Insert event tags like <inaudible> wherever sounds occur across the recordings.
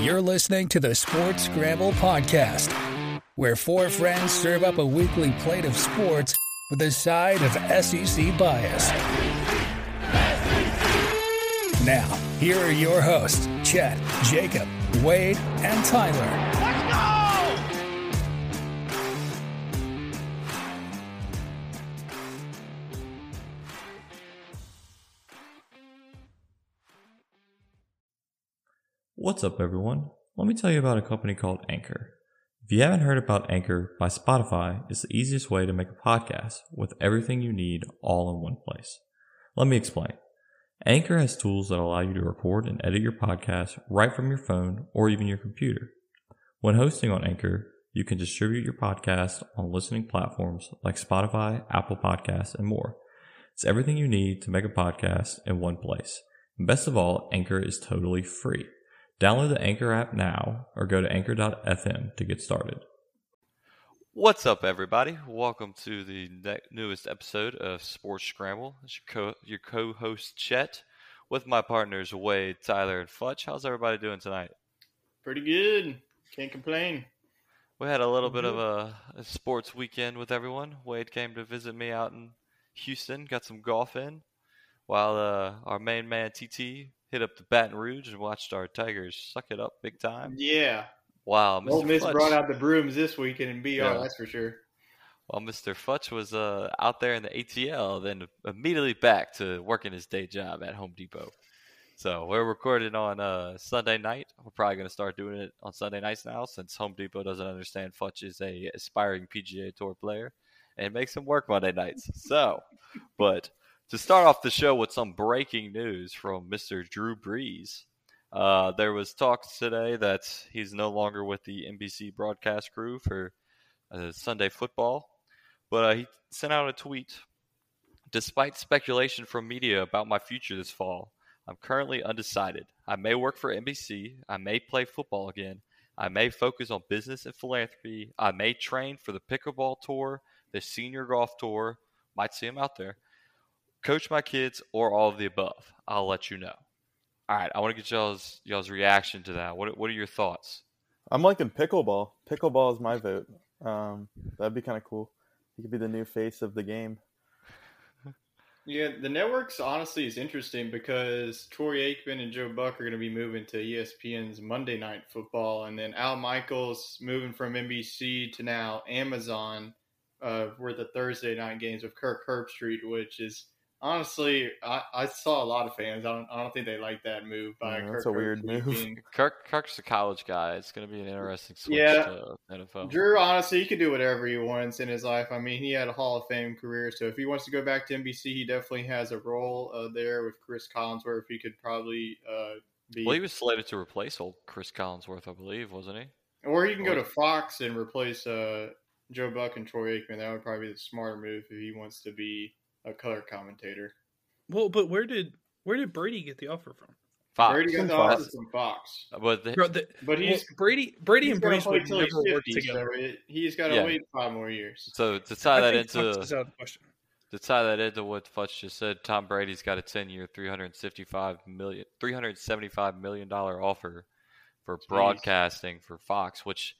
You're listening to the Sports Scramble Podcast, where four friends serve up a weekly plate of sports with a side of SEC bias. Now, here are your hosts, Chet, Jacob, Wade, and Tyler. What's up, everyone? Let me tell you about a company called Anchor. If you haven't heard about Anchor by Spotify, it's the easiest way to make a podcast with everything you need all in one place. Let me explain. Anchor has tools that allow you to record and edit your podcast right from your phone or even your computer. When hosting on Anchor, you can distribute your podcast on listening platforms like Spotify, Apple Podcasts, and more. It's everything you need to make a podcast in one place. And best of all, Anchor is totally free. Download the Anchor app now or go to anchor.fm to get started. What's up, everybody? Welcome to the ne- newest episode of Sports Scramble. It's your, co- your co-host Chet with my partners Wade, Tyler, and Futch. How's everybody doing tonight? Pretty good. Can't complain. We had a little bit of a, a sports weekend with everyone. Wade came to visit me out in Houston, got some golf in, while uh, our main man TT hit up the Baton Rouge and watched our Tigers suck it up big time. Yeah. Wow, Mr. Ole Miss Futch. brought out the brooms this weekend in BR, Yeah. that's for sure. Well, Mr. Futch was uh, out there in the ATL, then immediately back to working his day job at Home Depot. So we're recording on uh, Sunday night. We're probably going to start doing it on Sunday nights now, since Home Depot doesn't understand Futch is a aspiring PGA Tour player, and makes him work Monday nights. So, but to start off the show with some breaking news from Mr. Drew Brees. Uh, there was talks today that he's no longer with the NBC broadcast crew for uh, Sunday football, but uh, he sent out a tweet. Despite speculation from media about my future this fall, I'm currently undecided. I may work for NBC. I may play football again. I may focus on business and philanthropy. I may train for the pickleball tour, the senior golf tour. Might see him out there. Coach my kids, or all of the above. I'll let you know. All right, I want to get y'all's y'all's reaction to that. What what are your thoughts? I'm liking pickleball. Pickleball is my vote. Um, that'd be kind of cool. He could be the new face of the game. Yeah, the networks honestly is interesting because Troy Aikman and Joe Buck are going to be moving to ESPN's Monday Night Football, and then Al Michaels moving from NBC to now Amazon, uh, where the Thursday night games with Kirk Herbstreit, which is honestly, I, I saw a lot of fans. I don't, I don't think they like that move by Yeah, Kirk. that's a weird move. being- <laughs> Kirk Kirk's a college guy. It's going to be an interesting switch Yeah. to NFL. Drew, honestly, he can do whatever he wants in his life. I mean, he had a Hall of Fame career, so if he wants to go back to NBC, he definitely has a role uh, there with Chris Collinsworth. He could probably uh, be, Well, he was slated to replace old Chris Collinsworth, I believe, wasn't he? or he can go to Fox and replace uh, Joe Buck and Troy Aikman. That would probably be the smarter move if he wants to be a color commentator. Well, but where did where did Brady get the offer from? Fox. Brady got the offer from Fox, But the, Bro, the- but he's well, Brady. Brady he's and gotta Brees would never he's work together. so it, he's got to Yeah. wait five more years. so to tie I that into out the question. to tie that into what Futch just said, Tom Brady's got a 10-year, 355 million, 375 million dollar offer for broadcasting for Fox, which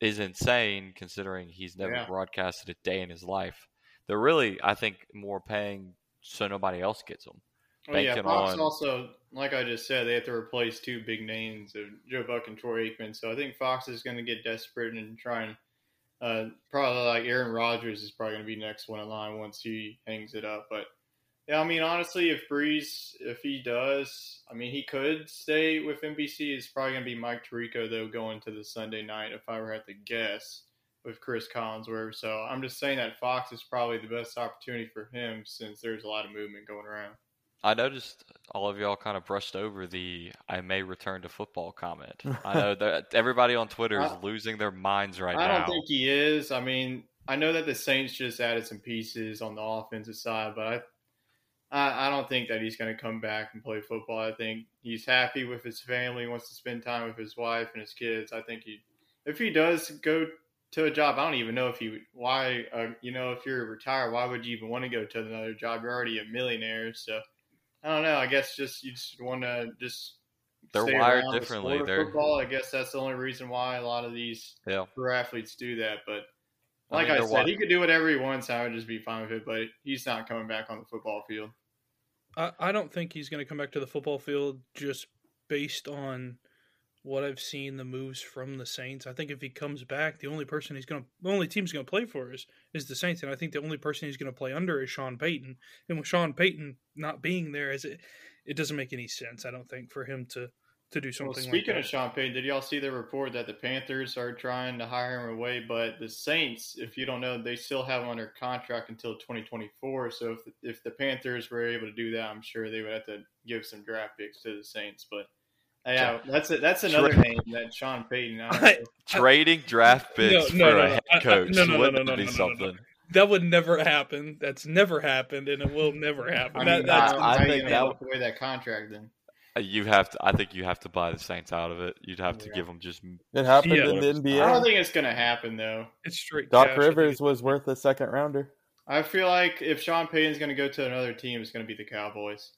is insane considering he's never Yeah. broadcasted a day in his life. They're really, I think, more paying so nobody else gets them. Well, yeah, Fox on- also, like I just said, they have to replace two big names of Joe Buck and Troy Aikman. So I think Fox is going to get desperate and try and uh, probably like Aaron Rodgers is probably going to be next one in line once he hangs it up. But yeah, I mean, honestly, if Brees, if he does, I mean, he could stay with NBC. It's probably going to be Mike Tirico though going to the Sunday night. If I were at to guess with Chris Collinsworth, so I'm just saying that Fox is probably the best opportunity for him since there's a lot of movement going around. I noticed all of y'all kind of brushed over the "I may return to football" comment. I know <laughs> that everybody on Twitter is I- losing their minds right I now. I don't think he is. I mean, I know that the Saints just added some pieces on the offensive side, but I, I, I don't think that he's going to come back and play football. I think he's happy with his family, wants to spend time with his wife and his kids. I think he, if he does go to a job, I don't even know if you why. Uh, you know, if you're retired, why would you even want to go to another job? You're already a millionaire, so I don't know. I guess just you just want to just. They're stay wired around the differently. They're- football. I guess that's the only reason why a lot of these Yeah. pro athletes do that. But I like mean, I, said, wa- he could do whatever he wants. I would just be fine with it. But he's not coming back on the football field. I, I don't think he's going to come back to the football field just based on what I've seen the moves from the Saints. I think if he comes back, the only person he's going to, the only team he's going to play for is is the Saints, and I think the only person he's going to play under is Sean Payton. And with Sean Payton not being there, is it it doesn't make any sense. I don't think for him to to do something. Well, speaking like of Sean Payton, did y'all see the report that the Panthers are trying to hire him away? But the Saints, if you don't know, they still have him under contract until 2024. So if if the Panthers were able to do that, I'm sure they would have to give some draft picks to the Saints. But yeah, that's it. That's another Tra- name that Sean Payton. <laughs> I. Trading draft picks no, for no, a no. head I- I- coach no, no, no, wouldn't no, no, be no, no, no. something. that would never happen. That's never happened, and it will never happen. I that, that's how- I think that look away that contract then. Uh, You have to. I think you have to buy the Saints out of it. You'd have to Yeah. give them just. It happened Yeah. in the NBA. I don't think it's gonna happen though. it's straight. Doc cash. Rivers was worth a second rounder. I feel like if Sean Payton's gonna go to another team, it's gonna be the Cowboys.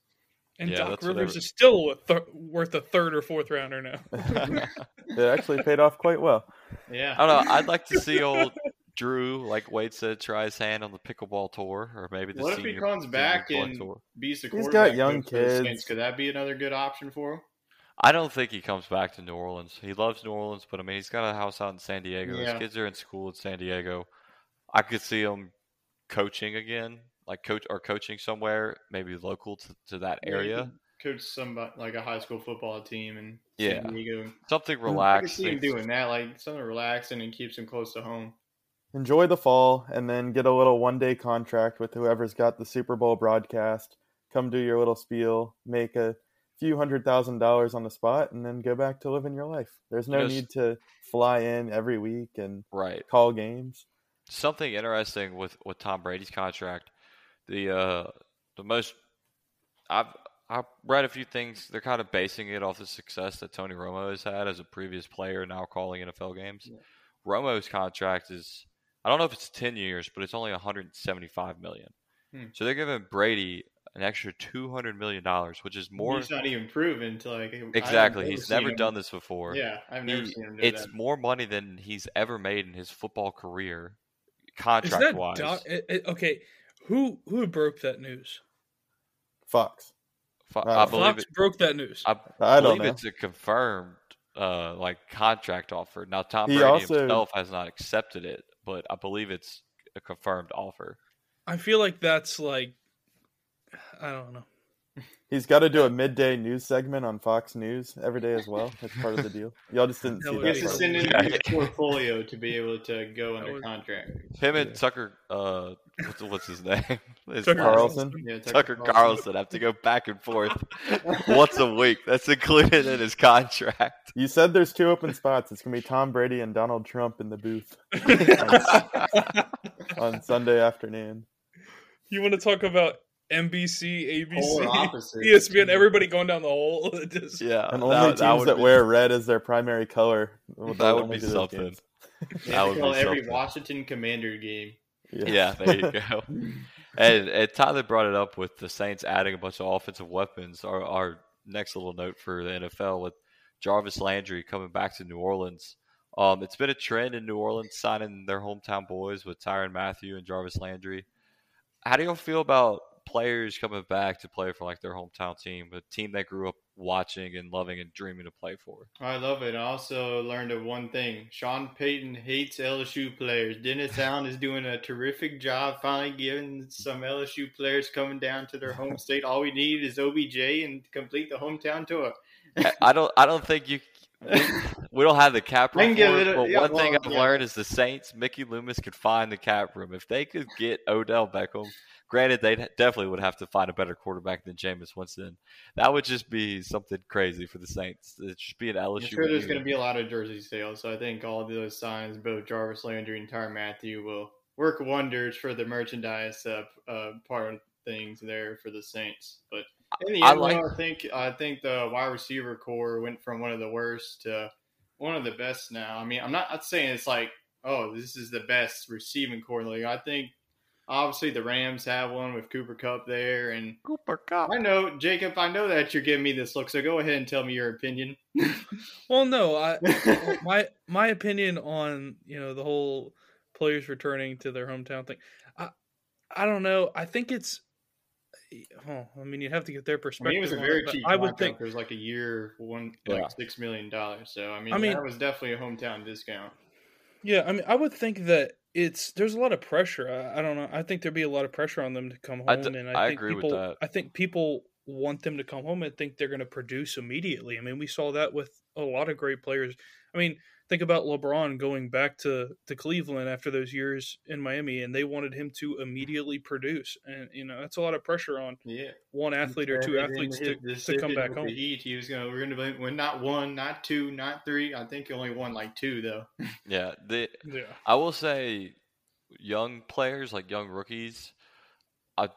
And Yeah, Doc Rivers is still a th- worth a third or fourth rounder now. <laughs> It actually <laughs> paid off quite well. Yeah. I don't know. I'd like to see <laughs> old Drew, like Wade said, try his hand on the pickleball tour, or maybe the What if he comes back club and tour. beats the He's got young coach for the kids. Saints? Could that be another good option for him? I don't think he comes back to New Orleans. He loves New Orleans, but I mean, he's got a house out in San Diego. Yeah. His kids are in school in San Diego. I could see him coaching again, like coach or coaching somewhere, maybe local to, to that area. could Coach somebody like a high school football team and Yeah. San Diego. Something I could see him doing that, like something relaxing and keeps him close to home. Enjoy the fall and then get a little one day contract with whoever's got the Super Bowl broadcast. Come do your little spiel, make a few hundred thousand dollars on the spot, and then go back to living your life. There's no You know, s- need to fly in every week and Right. call games. something interesting with, with Tom Brady's contract. The uh, the most I've I've read a few things. They're kind of basing it off the success that Tony Romo has had as a previous player, now calling NFL games. Romo's contract is I don't know if it's ten years, but it's only 175 million. Hmm. So they're giving Brady an extra 200 million dollars, which is more He's not even proven to like exactly. never He's never him- done this before. Yeah, I've never He- seen him do it's that. more money than he's ever made in his football career, contract wise. Doc, it- it- okay? Who who broke that news? Fox. Fo- I believe Fox it, broke that news. I, I don't believe know. it's a confirmed uh, like contract offer. Now Tom He Brady also- himself has not accepted it, but I believe it's a confirmed offer. I feel like that's like I don't know. He's got to do a midday news segment on Fox News every day as well. That's part of the deal. Y'all just didn't That see that. He be has to send in Yeah. his portfolio to be able to go under would- contract. Him and Tucker, uh, what's, what's his name? <laughs> His Tucker last- Carlson. Yeah, Tucker Carlson I have to go back and forth once a week. That's included in his contract. You said there's two open spots. It's gonna be Tom Brady and Donald Trump in the booth on Sunday afternoon. You want to talk about NBC, ABC, opposites. ESPN, everybody going down the hole. <laughs> Just- Yeah, And only that teams would that be- wear red as their primary color. <laughs> will That would be something. That would to be call every. Washington Commander game. Yeah, there you go. <laughs> and, and Tyler brought it up with the Saints adding a bunch of offensive weapons. Our, our next little note for the NFL with Jarvis Landry coming back to New Orleans. Um, it's been a trend in New Orleans signing their hometown boys with Tyrann Mathieu and Jarvis Landry. How do y'all feel about players coming back to play for like their hometown team, a team that grew up watching and loving and dreaming to play for? I love it. I also learned of one thing. Sean Payton hates LSU players. Dennis Allen is doing a terrific job finally giving some LSU players coming down to their home state. All we need is OBJ and complete the hometown tour. I- don't. I don't think you. We, we don't have the cap <laughs> room for it but yeah, one thing I've yeah. learned is the Saints, Mickey Loomis could find the cap room. If they could get Odell Beckham, granted they definitely would have to find a better quarterback than Jameis Winston. That would just be something crazy for the Saints. It should be an LSU. I'm sure there's going to be a lot of jersey sales, so I think all of those signs, both Jarvis Landry and Tyrann Mathieu, will work wonders for the merchandise uh, uh, part of things there for the Saints. But in the I end, like- I think I think the wide receiver corps went from one of the worst to one of the best now. I mean, I'm not, not saying it's like, oh, this is the best receiving corps in the league. I think obviously the Rams have one with Cooper Kupp there, and Cooper Kupp. I know Jacob. I know that you're giving me this look, so go ahead and tell me your opinion. <laughs> Well, no, I <laughs> my my opinion on you know the whole players returning to their hometown thing. I I don't know. I think it's. Oh, I mean, you'd have to get their I perspective. mean, it was a very but cheap. I would think. there's like a year, one Yeah. like six million dollars. So I mean, I mean- that was definitely a hometown discount. Yeah, I mean, I would think that it's there's a lot of pressure. I, I don't know. I think there'd be a lot of pressure on them to come home, I and I, I think agree with people. that. I think people want them to come home and think they're going to produce immediately. I mean, we saw that with a lot of great players. I mean, think about LeBron going back to to Cleveland after those years in Miami, and they wanted him to immediately produce, and you know that's a lot of pressure on Yeah, one athlete or two athletes to, to come back home. Heat, he was gonna we're gonna win not one, not two, not three. I think he only won like two though. <laughs> Yeah, the Yeah. I will say, young players like young rookies. I,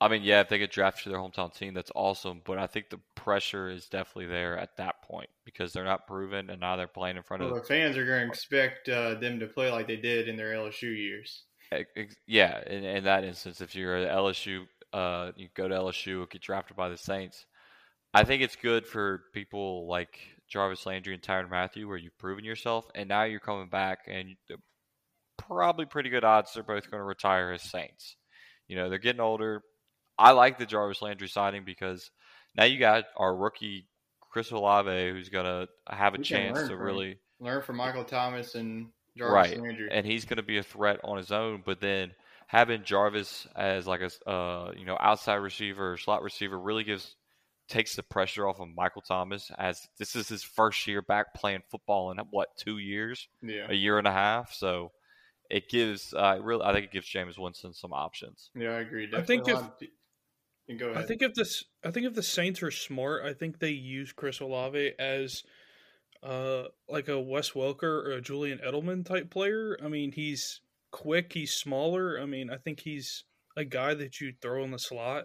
I mean, yeah, if they get drafted to their hometown team, that's awesome. But I think the pressure is definitely there at that point because they're not proven, and now they're playing in front Well, of. the fans are gonna expect uh, them to play like they did in their LSU years. Yeah, in, in that instance, if you're at LSU, uh, you go to LSU get drafted by the Saints. I think it's good for people like Jarvis Landry and Tyrann Mathieu, where you've proven yourself, and now you're coming back, and probably pretty good odds they're both going to retire as Saints. You know, they're getting older. I like the Jarvis Landry signing because now you got our rookie Chris Olave, who's going to have a We chance learn to from- really Learn from Michael Thomas and Jarvis right, Landry. and he's going to be a threat on his own. But then having Jarvis as like a uh, you know outside receiver or slot receiver really gives takes the pressure off of Michael Thomas as this is his first year back playing football in what two years, Yeah. a year and a half. So it gives uh, really I think it gives Jameis Winston some options. Yeah, I agree. I think if- lot of pe- you go ahead. I think if this, I think if the Saints are smart, I think they use Chris Olave as, uh, like a Wes Welker or a Julian Edelman type player. I mean, he's quick, he's smaller. I mean, I think he's a guy that you throw in the slot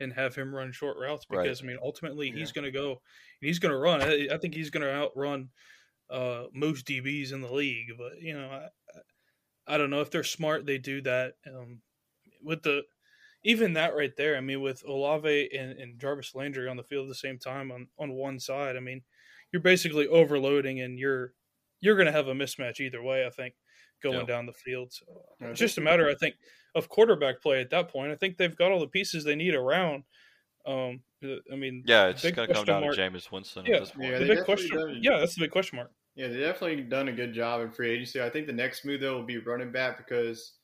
and have him run short routes Right. because I mean, ultimately he's going to go, and he's going to run. I, I think he's going to outrun uh, most DBs in the league. But you know, I, I don't know if they're smart. They do that um, with the even that right there. I mean, with Olave and, and Jarvis Landry on the field at the same time on on one side. I mean, you're basically overloading, and you're you're going to have a mismatch either way. I think going Yeah. down the field. So Yeah, it's just a matter, I think, of quarterback play at that point. I think they've got all the pieces they need around. Um, I mean, Yeah, it's big going to come down mark- to Jameis Winston Yeah, at this point. Yeah, the big question. done- Yeah, that's the big question mark. Yeah, they definitely done a good job in free agency. I think the next move though will be running back because,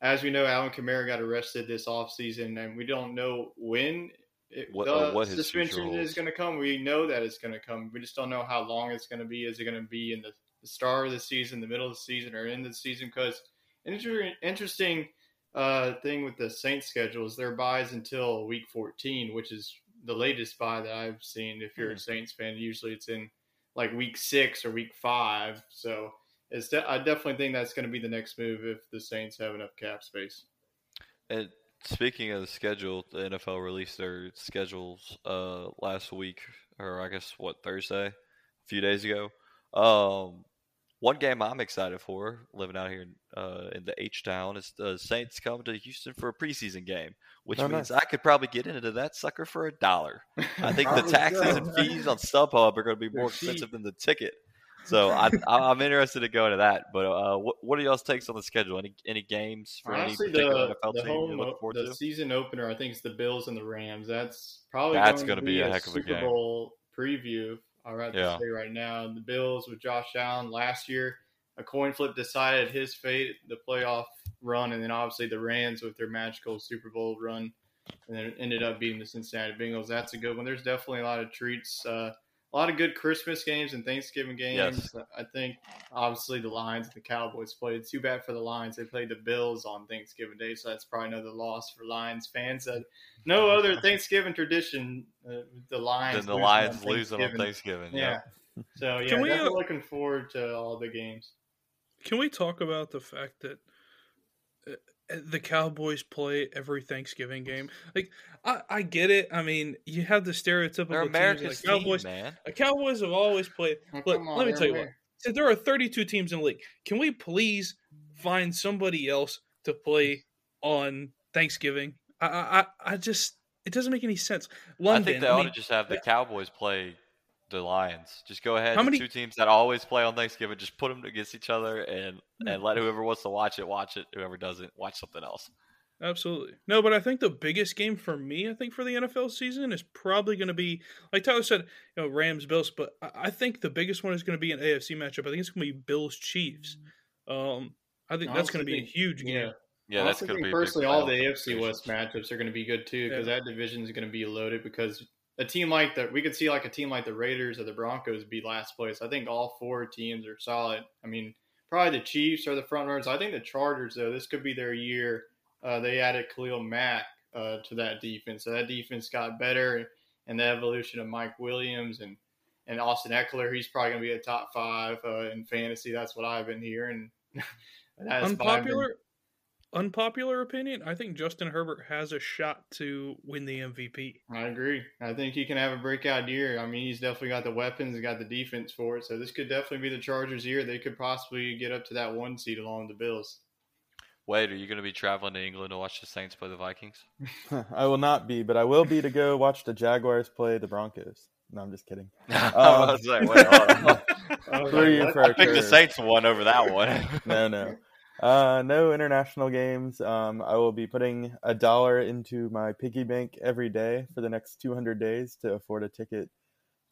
as we know, Alvin Kamara got arrested this offseason, and we don't know when it, What- the what suspension is going to come. We know that it's going to come. We just don't know how long it's going to be. Is it going to be in the, the start of the season, the middle of the season, or end of the season? Because an inter- interesting uh, thing with the Saints schedule is their byes until week 14, which is the latest bye that I've seen. If you're a Saints fan, usually it's in like week six or week five. So it's de- I definitely think that's going to be the next move if the Saints have enough cap space. And speaking of the schedule, the NFL released their schedules uh, last week, or I guess what Thursday, a few days ago. Um, one game I'm excited for, living out here uh, in the H town, is the Saints come to Houston for a preseason game, which Oh, means nice. I could probably get into that sucker for a dollar. <laughs> I think the taxes and fees on StubHub are going to be more expensive than the ticket. So I, I- I'm interested in going to that. But uh, what, what are y'all's takes on the schedule? Any any games for Honestly, any particular the, NFL the team you're home looking forward the to? season opener, I think it's the Bills and the Rams. That's probably That's going gonna be be a heck of a Super game. Bowl preview. I'll have Yeah. to say right now, the Bills with Josh Allen last year, a coin flip decided his fate, the playoff run, and then obviously the Rams with their magical Super Bowl run, and then ended up beating the Cincinnati Bengals. That's a good one. There's definitely a lot of treats. Uh, a lot of good Christmas games and Thanksgiving games. I think obviously the Lions and the Cowboys played. Too bad for the Lions. They played the Bills on Thanksgiving Day, so that's probably another loss for Lions fans. Uh, no other Thanksgiving tradition. Uh, the Lions. Then the losing Lions losing on Thanksgiving. Yeah. Yeah. So yeah, Can we, uh, definitely looking forward to all the games. Can we talk about the fact that uh, the Cowboys play every Thanksgiving game? <laughs> Like, I, I get it. I mean, you have the stereotypical They're teams, America's like Cowboys. team, man. The Cowboys have always played. But on, let me tell you what. Amer- So there are 32 teams in the league. Can we please find somebody else to play on Thanksgiving? I, I, I- I just it doesn't make any sense. London. I think they I ought mean, to just have the Cowboys play the Lions. Just go ahead. How many- two teams that always play on Thanksgiving, just put them against each other and and let whoever wants to watch it watch it. Whoever doesn't, watch something else. Absolutely. No, but I think the biggest game for me, I think for the NFL season is probably going to be, like Tyler said, you know, Rams Bills. But I I think the biggest one is going to be an AFC matchup. I think it's going to be Bills Chiefs. Um, I think that's going to be a huge game. Yeah. Yeah, I that's gonna think be a big personally all the AFC West matchups are going to be good too because Yeah. that division is going to be loaded because a team like that we could see like a team like the Raiders or the Broncos be last place. I think all four teams are solid. I mean, probably the Chiefs are the front runners. I think the Chargers though this could be their year. Uh, they added Khalil Mack uh, to that defense, so that defense got better, and the evolution of Mike Williams and and Austin Ekeler, he's probably going to be a top five uh, in fantasy. That's what I've been hearing. <laughs> Unpopular, unpopular opinion. I think Justin Herbert has a shot to win the MVP. I agree. I think he can have a breakout year. I mean, he's definitely got the weapons and got the defense for it. So this could definitely be the Chargers' year. They could possibly get up to that one seed along with the Bills. Wait, are you going to be traveling to England to watch the Saints play the Vikings? <laughs> <laughs> I will not be, but I will be to go watch the Jaguars play the Broncos. No, I'm just kidding. <laughs> I Um, was like, wait, hold on. I was like, you what? for I a picked the. Saints one over that one. no, no. Uh, no international games. Um, I will be putting a dollar into my piggy bank every day for the next 200 days to afford a ticket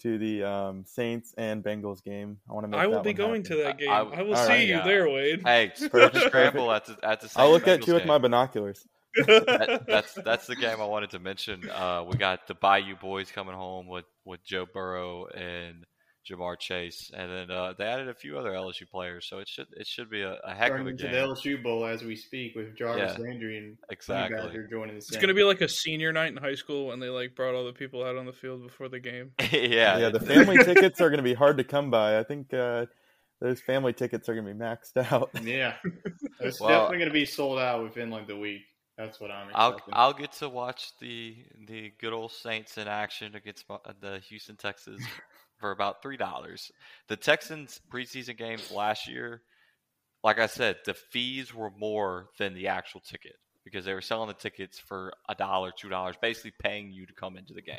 to the um, Saints and Bengals game. I want to make I will that be one going happen. to that game. I- I, will see right, you yeah. there, Wade. hey, Perfect, scramble at the at the. <laughs> Saints I'll look at Bengals you with my binoculars. that, that's <laughs> that's the game I wanted to mention. Uh, we got the Bayou boys coming home with, with Joe Burrow and Ja'Marr Chase, and then uh, they added a few other LSU players. So it should it should be a, a heck Turning of a into game. the LSU Bowl as we speak with Jarvis Yeah, Landry and exactly. Honey Badger joining the It's going to be like a senior night in high school when they like brought all the people out on the field before the game. <laughs> yeah, Yeah, the family tickets are going to be hard to come by. I think uh, those family tickets are going to be maxed out. <laughs> Yeah, it's Well- definitely going to be sold out within like the week. That's what I'm I'll. I'll get to watch the the good old Saints in action against my- the Houston Texans <laughs> for about three dollars. The Texans preseason games last year, like I said, the fees were more than the actual ticket because they were selling the tickets for a dollar, two dollars, basically paying you to come into the game.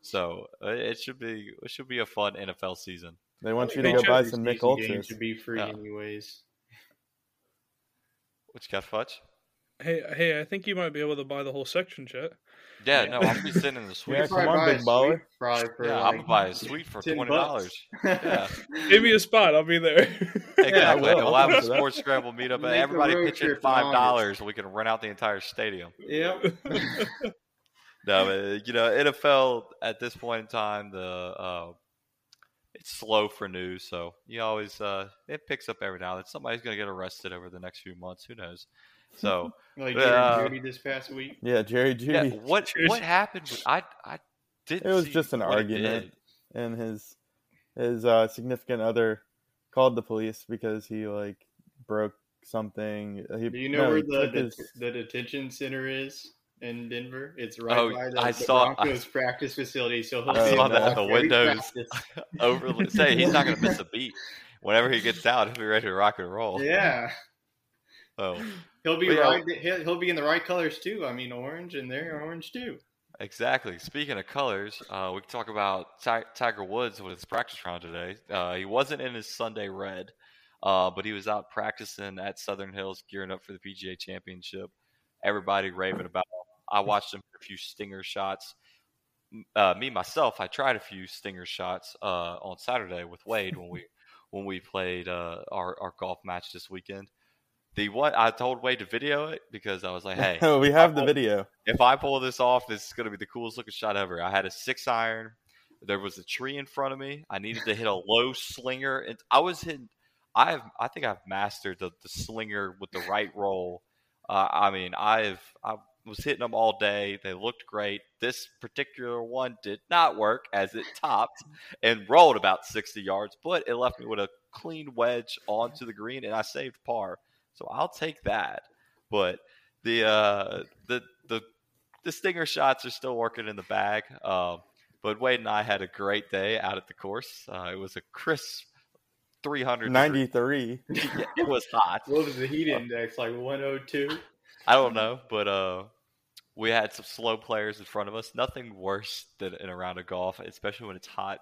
So uh, it should be it should be a fun NFL season. They want you to go buy some Mick season game Ultras. should be free Yeah. anyways. Which got fudge? Hey, hey, I think you might be able to buy the whole section, Chet. Yeah, no, I'll be sitting in the <laughs> suite. Yeah, You could come on, big a baller. suite Probably for Yeah, like I'm gonna buy a suite for twenty dollars. <laughs> Yeah. Give me a spot. I'll be there. <laughs> Exactly. I will. We'll have a that. sports scramble meetup, and Make everybody pitch in five dollars. and we can rent out the entire stadium. Yep. No, but, you know, NFL at this point in time, the uh, it's slow for news, so you always uh, it picks up every now and then. Somebody's going to get arrested over the next few months. Who knows? So, <laughs> like uh, Jerry Jeudy this past week. Yeah, Jerry Jeudy. yeah, what <laughs> what happened? With, I I didn't. it was see just an argument, and his his uh, significant other called the police because he like broke something. He, Do you know no, where the, the his- the detention center is in Denver? It's right Oh, by the, I the saw- Broncos practice facility. So he'll I saw that at the windows <laughs> overly. Say he's not going to miss a beat. Whenever he gets out, he'll be ready to rock and roll. Yeah, Oh, he'll be But yeah, right. He'll, he'll be in the right colors too. I mean, orange, and they're orange too. Exactly. Speaking of colors, uh, we can talk about Ti- Tiger Woods with his practice round today. Uh, he wasn't in his Sunday red, uh, but he was out practicing at Southern Hills, gearing up for the PGA Championship. Everybody raving about. I watched him a few stinger shots. Uh, me myself, I tried a few stinger shots uh, on Saturday with Wade when we <laughs> when we played uh, our our golf match this weekend. The one I told Wade to video it because I was like, "Hey, <laughs> we have I the video. If I pull this off, this is going to be the coolest looking shot ever." I had a six iron. There was a tree in front of me. I needed to hit a low slinger, and I was hitting. I've I think I've mastered the, the slinger with the right roll. Uh, I mean, I've I was hitting them all day. They looked great. This particular one did not work as it topped and rolled about 60 yards, but it left me with a clean wedge onto the green, and I saved par. So I'll take that. But the uh, the the the stinger shots are still working in the bag. Um, but Wade and I had a great day out at the course. Uh, it was a crisp 393. Yeah, it was hot. What was the heat index? Like 102. I don't know, but uh, we had some slow players in front of us. Nothing worse than in a round of golf, especially when it's hot.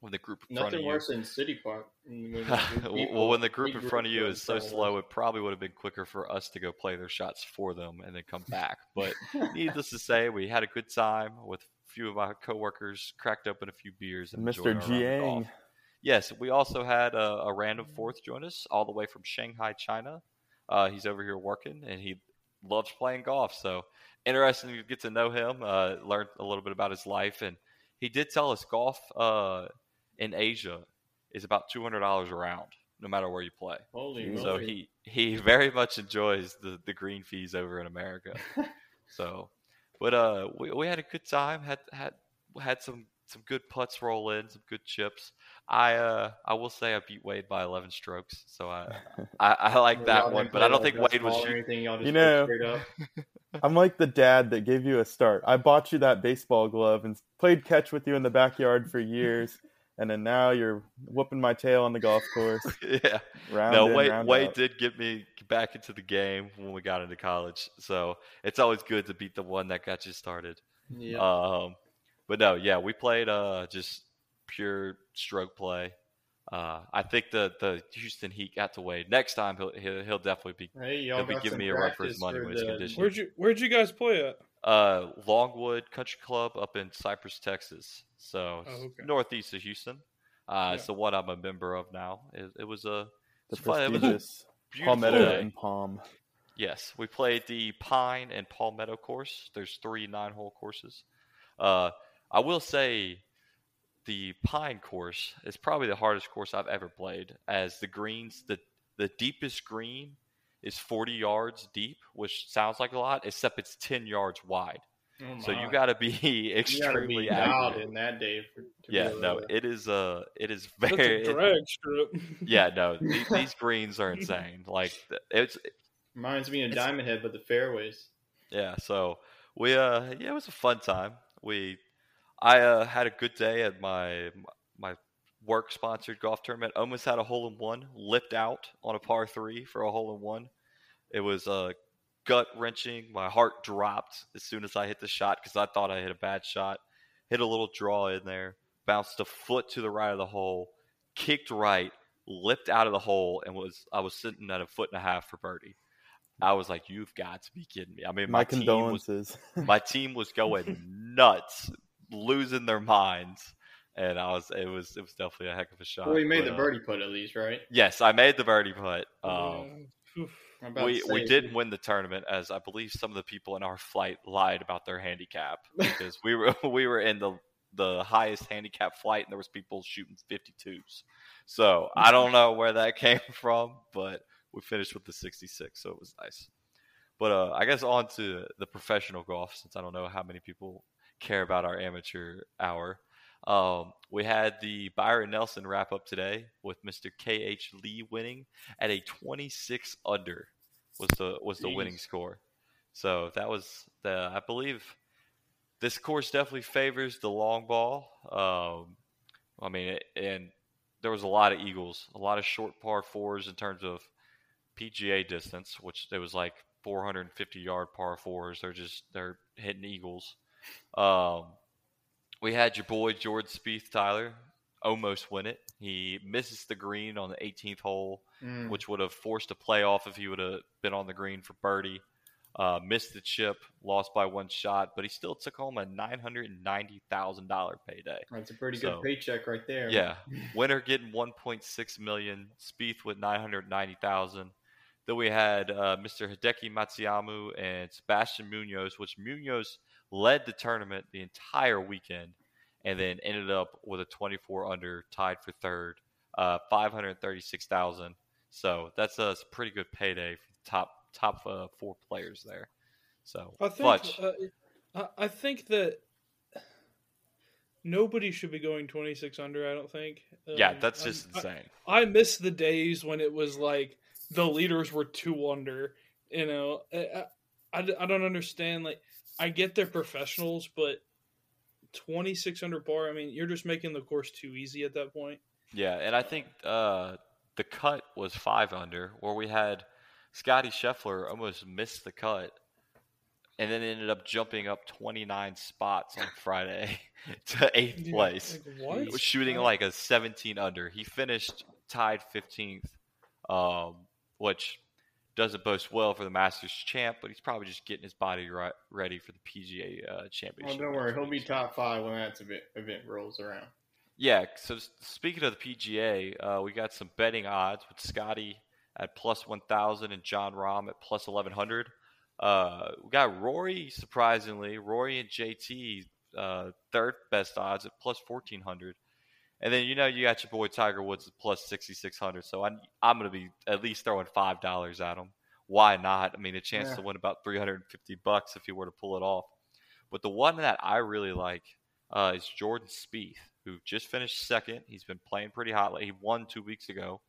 When the group in front of Nothing you, worse than City Park. When- when <laughs> well, when the group in front of you is so are in front of slow, it probably would have been quicker for us to go play their shots for them and then come back. But <laughs> needless to say, we had a good time with a few of my coworkers, cracked open a few beers, and Mr. enjoyed our round of Jiang. Yes, we also had a, a random fourth join us all the way from Shanghai, China. Uh, he's over here working, and he loves playing golf. So interesting to get to know him, uh, learn a little bit about his life, and he did tell us golf uh, in Asia is about two hundred dollars a round, no matter where you play. Holy so he he <laughs> very much enjoys the the green fees over in America. <laughs> so, but uh, we we had a good time. Had had had some some good putts roll in, some good chips. I uh I will say I beat Wade by eleven strokes, so I I, I <laughs> like that one. But I don't think Wade was shooting. anything, y'all just You know, straight up. <laughs> I'm like the dad that gave you a start. I bought you that baseball glove and played catch with you in the backyard for years, <laughs> and then now you're whooping my tail on the golf course. yeah. Round no, in, Wade, round Wade out. did get me back into the game when we got into college. So it's always good to beat the one that got you started. Yeah. Um, but no, yeah, we played uh, just pure stroke play. Uh, I think the the Houston Heat got to Wade. Next time he'll he'll, he'll definitely be Hey, he'll be giving me a run for his money for when it's the- Where'd you Where'd you guys play at? Uh, Longwood Country Club up in Cypress, Texas. So Oh, okay. northeast of Houston. Uh, It's the one I'm a member of now. It, it was a The it's fun. It was a prestigious Palmetto day. and Palm. Yes, we played the Pine and Palmetto course. There's three nine-hole courses. Uh, I will say the Pine course is probably the hardest course I've ever played. As the greens, the the deepest green is 40 yards deep, which sounds like a lot, except it's 10 yards wide. Oh so you got to be <laughs> You gotta extremely be in that day. For, to Yeah, no, to- it is uh it is <laughs> very a drag strip. <laughs> yeah, no, these, these greens are insane. Like it's Reminds me of Diamond Head, but the fairways. Yeah, so we uh yeah, it was a fun time. We I uh had a good day at my my work sponsored golf tournament. Almost had a hole in one, lipped out on a par 3 for a hole in one. It was uh gut wrenching. My heart dropped as soon as I hit the shot cuz I thought I hit a bad shot. Hit a little draw in there, bounced a foot to the right of the hole, kicked right, lipped out of the hole and was I was sitting at a foot and a half for birdie. I was like, "You've got to be kidding me!" I mean, My my, team was condolences. <laughs> my team was going nuts, losing their minds, and I was it was it was definitely a heck of a shot. Well, you made but, the uh, birdie putt at least, right? yes, I made the birdie putt. Um, I'm we we didn't win the tournament as I believe some of the people in our flight lied about their handicap <laughs> because we were <laughs> we were in the the highest handicap flight and there was people shooting 52s. So I <laughs> don't know where that came from, but we finished with the 66, so it was nice. But uh, I guess on to the professional golf since I don't know how many people care about our amateur hour. Um, we had the Byron Nelson wrap up today with Mr. KH Lee winning at a 26 under was the was the Jeez. winning score. So that was the I believe this course definitely favors the long ball. Um, I mean, it, and there was a lot of eagles, a lot of short par fours in terms of PGA distance, which there was like 450 yard par fours. They're just they're hitting eagles. Um, we had your boy Jordan Spieth, Tyler, almost win it. He misses the green on the 18th hole, Mm. which would have forced a playoff if he would have been on the green for birdie. Uh, missed the chip, lost by one shot, but he still took home a nine hundred and ninety thousand dollar payday. That's a pretty good paycheck right there. Yeah, <laughs> winner getting one point six million. Spieth with nine hundred ninety thousand. Then we had uh, Mr. Hideki Matsuyama and Sebastian Munoz, which Munoz led the tournament the entire weekend, and then ended up with a twenty four under, tied for third, uh, five hundred thirty six thousand. So that's a pretty good payday for the top top uh, four players there. So I think uh, I, I think that nobody should be going 26 under. I don't think. yeah, Um, that's just I- insane. I miss the days when it was like the leaders were two under. You know, I, I, I don't understand. Like, I get they're professionals, but 26 under par, I mean, you're just making the course too easy at that point. Yeah, and I think uh, the cut was five under, where we had Scotty Scheffler almost missed the cut, and then ended up jumping up 29 spots on Friday <laughs> to eighth Yeah, place. like, what? Shooting like a 17 under. He finished tied 15th, um, which doesn't boast well for the Masters champ, but he's probably just getting his body right, ready for the PGA uh, championship. don't worry, he'll be top five when that event, event rolls around. Yeah. So speaking of the PGA, uh, we got some betting odds with Scotty at plus one thousand and Jon Rahm at plus eleven hundred. Uh, we got Rory surprisingly, Rory and JT uh, third best odds at plus fourteen hundred. And then you know you got your boy Tiger Woods at plus sixty six hundred. So I'm I'm gonna be at least throwing five dollars at him. Why not? I mean, a chance Yeah. to win about three hundred and fifty bucks if he were to pull it off. But the one that I really like uh, is Jordan Spieth, who just finished second. He's been playing pretty hotly. He won two weeks ago.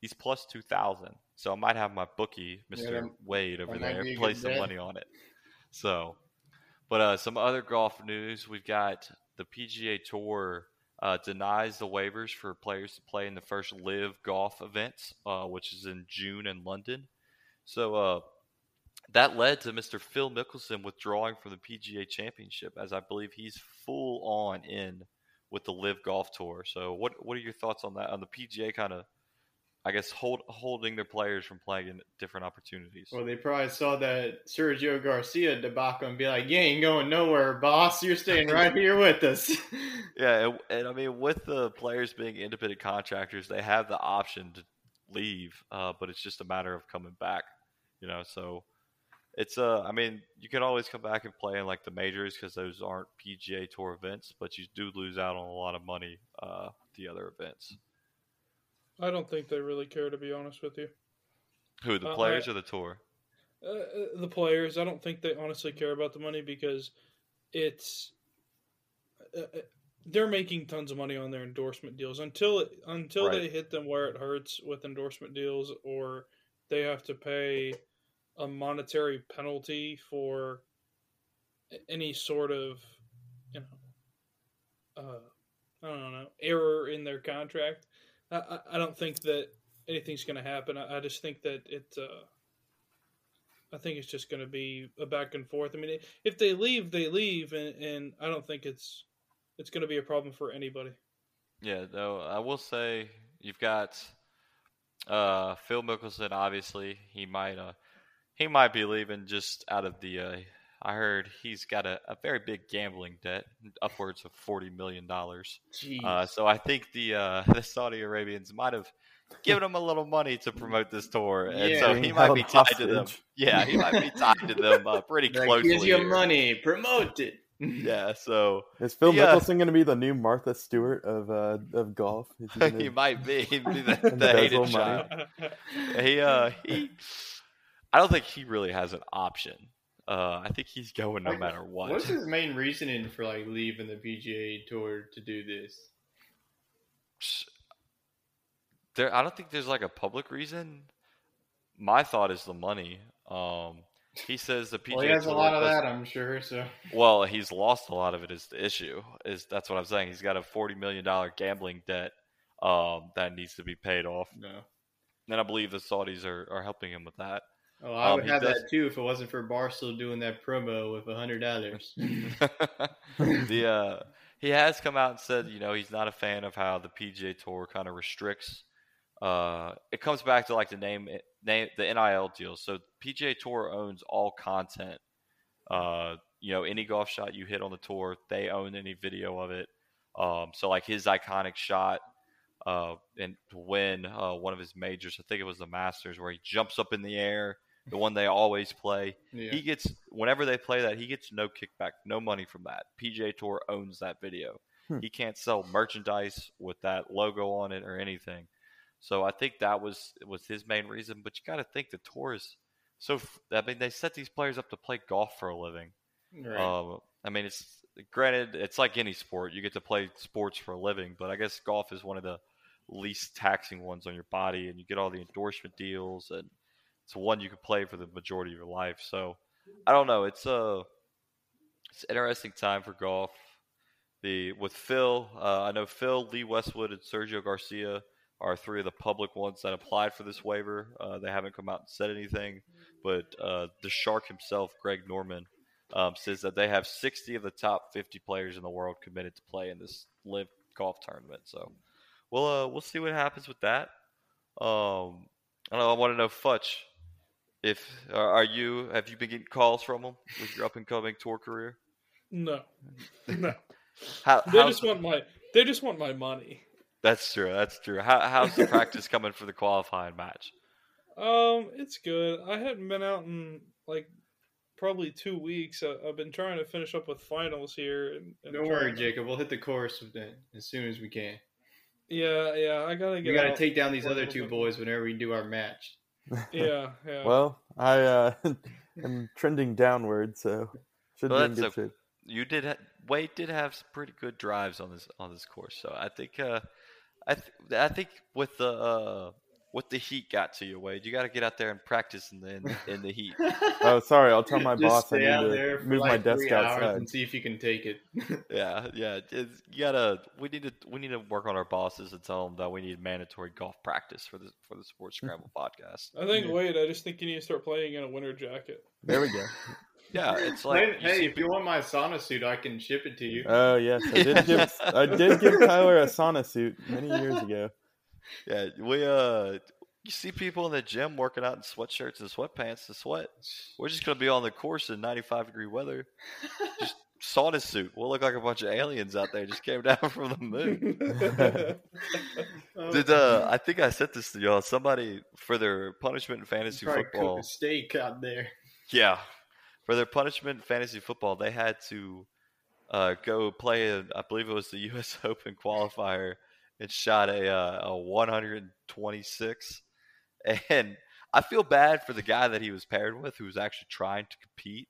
He's plus two thousand. So I might have my bookie, Mister that- Wade, over there, be a play good some money on it. So, but uh, some other golf news: we've got the PGA Tour uh, denies the waivers for players to play in the first Live Golf events, uh, which is in June in London. So uh, that led to Mr. Phil Mickelson withdrawing from the PGA Championship, as I believe he's full on in with the Live Golf Tour. So, what what are your thoughts on that? On the PGA, kind of, I guess, hold, holding their players from playing in different opportunities. Well, they probably saw that Sergio Garcia debacle and be like, Yeah, "You ain't going nowhere, boss. You're staying <laughs> right here with us." <laughs> Yeah, and, and I mean, with the players being independent contractors, they have the option to leave, uh, but it's just a matter of coming back. You know, so it's uh, I mean, you can always come back and play in like the majors because those aren't PGA Tour events, but you do lose out on a lot of money uh, the other events. I don't think they really care, to be honest with you. Who the Uh, players I- or the tour? Uh, uh, the players, I don't think they honestly care about the money because it's uh, uh, they're making tons of money on their endorsement deals until it, until Right. they hit them where it hurts with endorsement deals or they have to pay a monetary penalty for any sort of you know uh, I don't know error in their contract. I, I, don't think that anything's going to happen. I, I just think that it. Uh, I think it's just going to be a back and forth. I mean, if they leave, they leave, and, and I don't think it's it's going to be a problem for anybody. Yeah, though I will say you've got uh, Phil Mickelson. Obviously, he might uh, he might be leaving just out of the. Uh, I heard he's got a, a very big gambling debt, upwards of forty million dollars. Uh, so I think the uh, <laughs> the Saudi Arabians might have given him a little money to promote this tour, and so Yeah. he might be Held tied to them. Yeah, he might be tied to them uh, pretty <laughs> Like, closely. here's your here. money. Promote it. <laughs> Yeah, so Is Phil Yeah. Mickelson going to be the new Martha Stewart of uh, of golf? Is he gonna he might be. He'd be the, embezzle the hated money? child. he uh he I don't think he really has an option Uh, I think he's going no Like, matter what. What's his <laughs> main reasoning for like leaving the PGA Tour to do this? There, I don't think there's like a public reason. My thought is the money. Um, he says the PGA Well, he has a Tour lot of that, I'm sure. So Well, he's lost a lot of it. Is the issue? Is that's what I'm saying? He's got a forty million dollar gambling debt um, that needs to be paid off. No. And I believe the Saudis are, are helping him with that. Oh, I Um, would he have does- that too if it wasn't for Barstool doing that promo with a hundred dollars. <laughs> the uh, he has come out and said, you know, he's not a fan of how the PGA Tour kind of restricts. Uh, it comes back to like the name, name the NIL deal. So PGA Tour owns all content. Uh, you know, any golf shot you hit on the tour, they own any video of it. Um, so like his iconic shot, uh, and to win uh, one of his majors, I think it was the Masters, where he jumps up in the air, the one they always play. Yeah. He gets whenever they play that, he gets no kickback, no money from that. PGA Tour owns that video. Hmm. He can't sell merchandise with that logo on it or anything. So I think that was was his main reason. But you got to think the tour is so. I mean, they set these players up to play golf for a living. Right. Um, I mean, it's granted, it's like any sport. You get to play sports for a living, but I guess golf is one of the least taxing ones on your body, and you get all the endorsement deals, and it's one you can play for the majority of your life. So I don't know. It's a it's an interesting time for golf. The with Phil, uh, I know Phil, Lee Westwood, and Sergio Garcia are three of the public ones that applied for this waiver. Uh, they haven't come out and said anything, but uh, the Shark himself, Greg Norman, um, says that they have 60 of the top 50 players in the world committed to play in this LIV Golf tournament. So we'll uh, we'll see what happens with that. Um, I don't know. I want to know Futch. If are are you have you been getting calls from them with your up and coming tour career? No, <laughs> no. How, they just want my they just want my money. That's true. That's true. How, how's the practice coming for the qualifying match? Um, it's good. I hadn't been out in like probably two weeks. I, I've been trying to finish up with finals here. And, and Don't worry, to- Jacob. We'll hit the course with that as soon as we can. Yeah, yeah. I gotta get. We got to out take down these other two boys whenever we do our match. Yeah, yeah. Well, I uh, <laughs> am trending downward, so should Well, be in good a- shape. You did. Ha- Wade did have some pretty good drives on this on this course. So I think. Uh, I th- I think with the uh, with the heat got to you, Wade. You got to get out there and practice in the in, in the heat. <laughs> Oh, sorry. I'll tell my Just boss I need out to there for move my desk three hours outside. and see if you can take it. <laughs> yeah, yeah. It's, you gotta. We need to. We need to work on our bosses and tell them that we need mandatory golf practice for the for the Sports <laughs> Scramble podcast. I think. Wade, I just think you need to start playing in a winter jacket. There we go. Yeah, it's like hey, you hey, see if you want my sauna suit, I can ship it to you. Oh yes, I did give I did give Tyler a sauna suit many years ago. Yeah, we uh, you see people in the gym working out in sweatshirts and sweatpants to sweat. We're just gonna be on the course in 95 degree weather, just sauna suit. We'll look like a bunch of aliens out there just came <laughs> down from the moon. <laughs> Did uh, I think I said this to y'all? Somebody for their punishment in fantasy football. cook a steak out there. Yeah, for their punishment in fantasy football, they had to uh, go play. I believe it was the <laughs> U.S. Open qualifier and shot a uh, a 126. And I feel bad for the guy that he was paired with, who was actually trying to compete.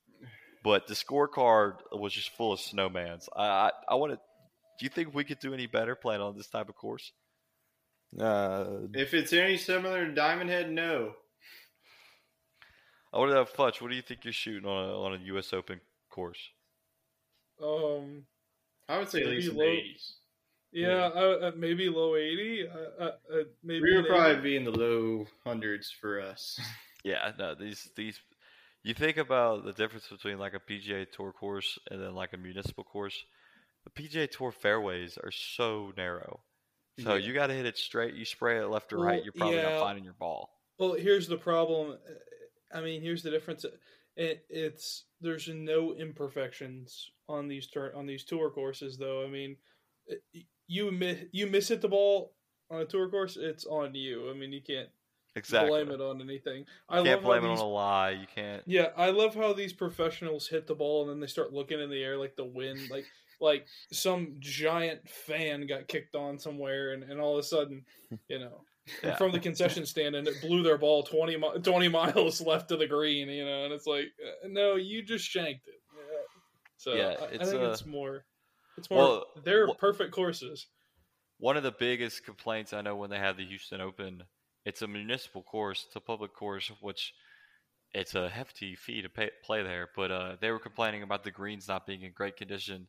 But the scorecard was just full of snowmans. I I, I want to. Do you think we could do any better playing on this type of course? Uh, If it's any similar to Diamond Head, no. I want to know, Futch. What do you think you're shooting on a, on a U.S. Open course? Um, I would say at maybe least low- the 80s. Yeah, uh, uh, maybe low eighty. Uh, uh, uh, maybe We an would probably 80. be in the low hundreds for us. <laughs> Yeah, no, these these you think about the difference between like a PGA Tour course and then like a municipal course. The PGA Tour fairways are so narrow. So Yeah. you got to hit it straight. You spray it left or Well, right, you're probably yeah. not finding your ball. Well, here's the problem. Uh, I mean, here's the difference. It, it's there's no imperfections on these tur- on these tour courses, though. I mean, it- you miss you miss hit the ball on a tour course, it's on you. I mean, you can't Exactly. blame it on anything. I You can't love blame how it on a lie. You can't. Yeah, I love how these professionals hit the ball and then they start looking in the air like the wind. Like like some giant fan got kicked on somewhere, and, and all of a sudden, you know, <laughs> Yeah. from the concession stand, and it blew their ball 20, mi- 20 miles <laughs> left of the green, you know, and it's like, uh, no, you just shanked it. Yeah. So Yeah, I, I think uh, it's more, it's more, well, they're wh- perfect courses. One of the biggest complaints I know when they have the Houston Open, it's a municipal course, it's a public course, which it's a hefty fee to pay, play there. But uh, they were complaining about the greens not being in great condition.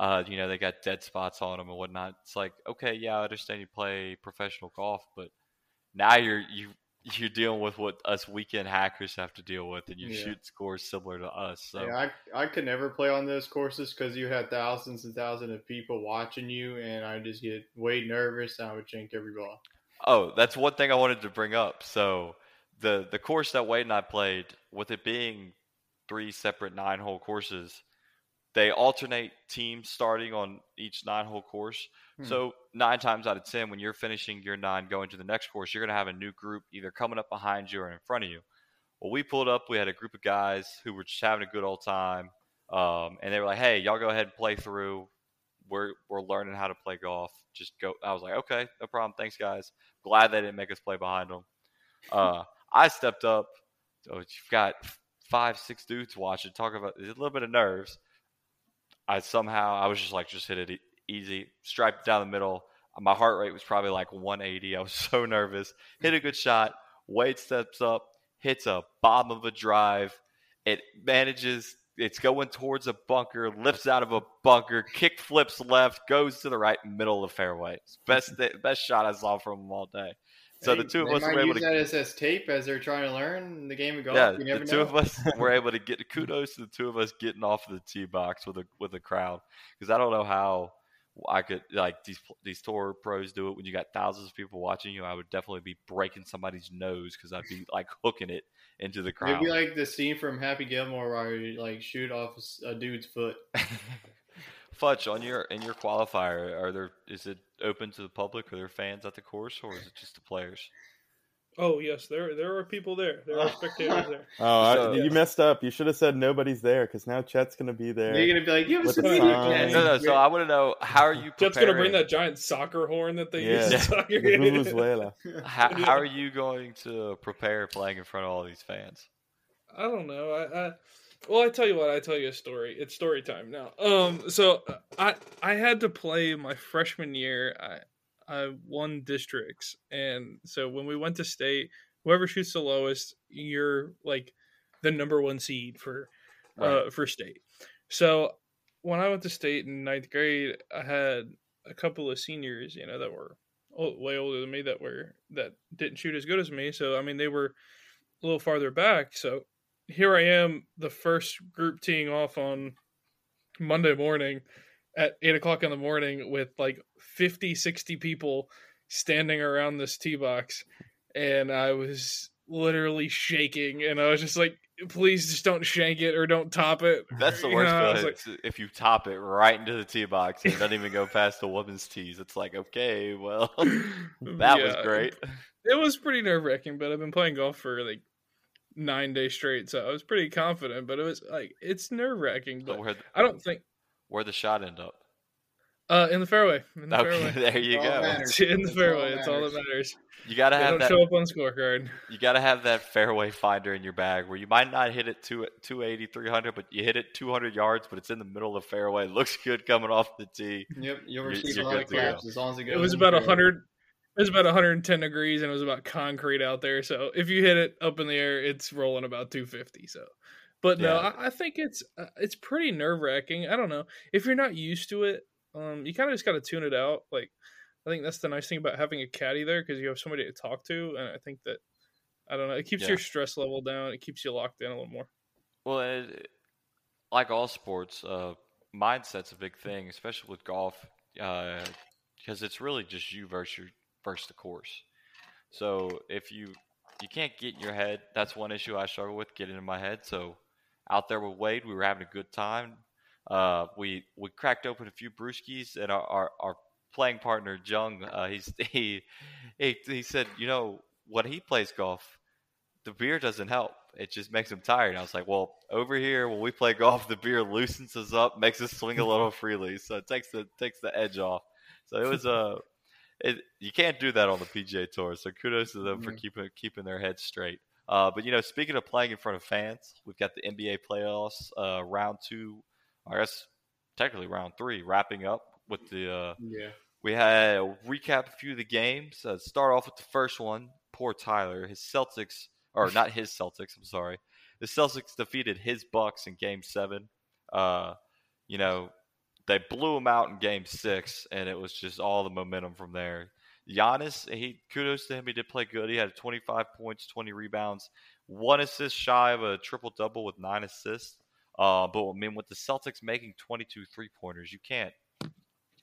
Uh, you know, they got dead spots on them and whatnot. It's like, okay, yeah, I understand you play professional golf, but now you're you you're dealing with what us weekend hackers have to deal with, and you Yeah. shoot scores similar to us. So Yeah, I I could never play on those courses because you had thousands and thousands of people watching you, and I just get way nervous. and I would chink every ball. Oh, that's one thing I wanted to bring up. So the the course that Wade and I played, with it being three separate nine hole courses, they alternate teams starting on each nine hole course. Hmm. So nine times out of ten, when you're finishing your nine going to the next course, you're gonna have a new group either coming up behind you or in front of you. Well, we pulled up. We had a group of guys who were just having a good old time, um, and they were like, "Hey, y'all go ahead and play through. We're we're learning how to play golf. Just go." I was like, "Okay, no problem. Thanks, guys." Glad they didn't make us play behind them. Uh, I stepped up. So you've got five, six dudes watching. Talk about a little bit of nerves. I somehow I was just like, just hit it easy, striped down the middle. My heart rate was probably like 180. I was <laughs> so nervous. Hit a good shot. Wade steps up, hits a bomb of a drive. It manages. It's going towards a bunker, lifts out of a bunker, kick flips left, goes to the right, middle of the fairway. Best best shot I saw from him all day. So the two of us were able use to that as, as tape as they're trying to learn the game of golf. yeah, the two know. of us <laughs> were able to get kudos to the two of us getting off the tee box with a with a crowd because I don't know how I could like these these tour pros do it when you got thousands of people watching you. I would definitely be breaking somebody's nose because I'd be like hooking it into the crowd. It'd be like the scene from Happy Gilmore where you like shoot off a dude's foot. <laughs> Futch on your in your qualifier, are there is it open to the public? Are there fans at the course or is it just the players? Oh yes, there there are people there. There are spectators there. <laughs> Oh, I, So- you messed up. You should have said nobody's there because now Chet's gonna be there. You're gonna be like, "You have with some the music, sign. Daddy." No, no. So I want to know how are you Jet's preparing? gonna bring that giant soccer horn that they Yeah, use in soccer. the <laughs> Venezuela. <laughs> How, how are you going to prepare playing in front of all these fans? I don't know. I, I well, I tell you what. I tell you a story. It's story time now. Um, so I I had to play my freshman year. I I won districts, and so when we went to state, whoever shoots the lowest, you're like the number one seed for uh for state. So when I went to state in ninth grade, I had a couple of seniors, you know, that were way older than me that were that didn't shoot as good as me. So I mean, they were a little farther back. So here I am, the first group teeing off on Monday morning at eight o'clock in the morning with like 50, 60 people standing around this tee box. And I was literally shaking. And I was just like, please just don't shank it or don't top it. That's the You worst know, I was feeling. like, if you top it right into the tee box and it doesn't even go past the woman's tees. It's like, okay, well, <laughs> that was great. It was pretty nerve wracking, but I've been playing golf for like nine days straight. So I was pretty confident, but it was like it's nerve wracking. Oh, but oh, the, I don't think where the shot end up. Uh, in the fairway. In the okay, fairway. there you all go. <laughs> In the it's fairway, all it's all that matters. You gotta they have that. Show up on scorecard. You gotta have that fairway finder in your bag, where you might not hit it to 280, 300, but you hit it 200 yards, but it's in the middle of the fairway. It looks good coming off the tee. Yep, you'll receive a lot of claps as long as it goes. It was about 100, it was about 110 degrees and it was about concrete out there. So if you hit it up in the air, it's rolling about 250. So, but no, yeah. I, I, think it's uh, it's pretty nerve wracking. I don't know if you're not used to it. Um, you kind of just got to tune it out. Like, I think that's the nice thing about having a caddy there because you have somebody to talk to, and I think that I don't know, it keeps yeah. your stress level down. It keeps you locked in a little more. Well, it, like all sports, uh, mindset's a big thing, especially with golf, uh, because it's really just you versus your versus the course. So if you you can't get in your head, that's one issue I struggle with getting in my head. So out there with Wade, we were having a good time. Uh, we we cracked open a few brewskis, and our our, our playing partner Jung, uh, he's <laughs> he, he he said, you know, when he plays golf, the beer doesn't help. It just makes him tired. And I was like, well, over here when we play <laughs> golf, the beer loosens us up, makes us swing a little <laughs> freely, so it takes the takes the edge off. So it was a. It, you can't do that on the PGA Tour. So kudos to them mm-hmm. for keeping keeping their heads straight. Uh, but you know, speaking of playing in front of fans, we've got the NBA playoffs uh, round two. I guess technically round three wrapping up with the. Uh, yeah. We had a recap a few of the games. Uh, start off with the first one. Poor Tyler. His Celtics, or not his Celtics. I'm sorry. The Celtics defeated his Bucks in Game Seven. Uh, you know, they blew him out in Game Six, and it was just all the momentum from there. Giannis, he kudos to him. He did play good. He had 25 points, 20 rebounds, one assist shy of a triple double with nine assists. Uh, but I mean, with the Celtics making 22 three pointers, you can't you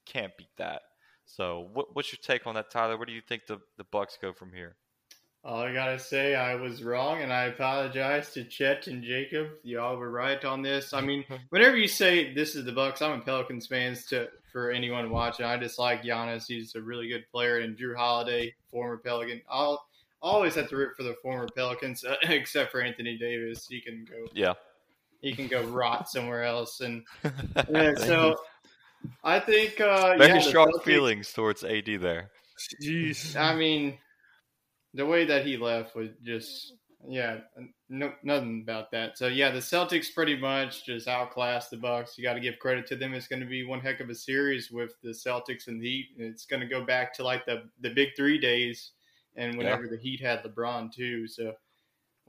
can't beat that. So, what, what's your take on that, Tyler? Where do you think the the Bucks go from here? All I gotta say, I was wrong, and I apologize to Chet and Jacob. Y'all were right on this. I mean, <laughs> whenever you say this is the Bucks, I'm a Pelicans fans. To for anyone watching, I just like Giannis. He's a really good player, and Jrue Holiday, former Pelican. I'll always have to root for the former Pelicans, uh, <laughs> except for Anthony Davis. He can go. Yeah. He can go rot somewhere else, and <laughs> yeah, so I think uh, very yeah, strong Celtics, feelings towards AD there. Jeez, I mean the way that he left was just yeah, no nothing about that. So yeah, the Celtics pretty much just outclassed the Bucks. You got to give credit to them. It's going to be one heck of a series with the Celtics and the Heat. And it's going to go back to like the the big three days, and whenever yeah. the Heat had LeBron too. So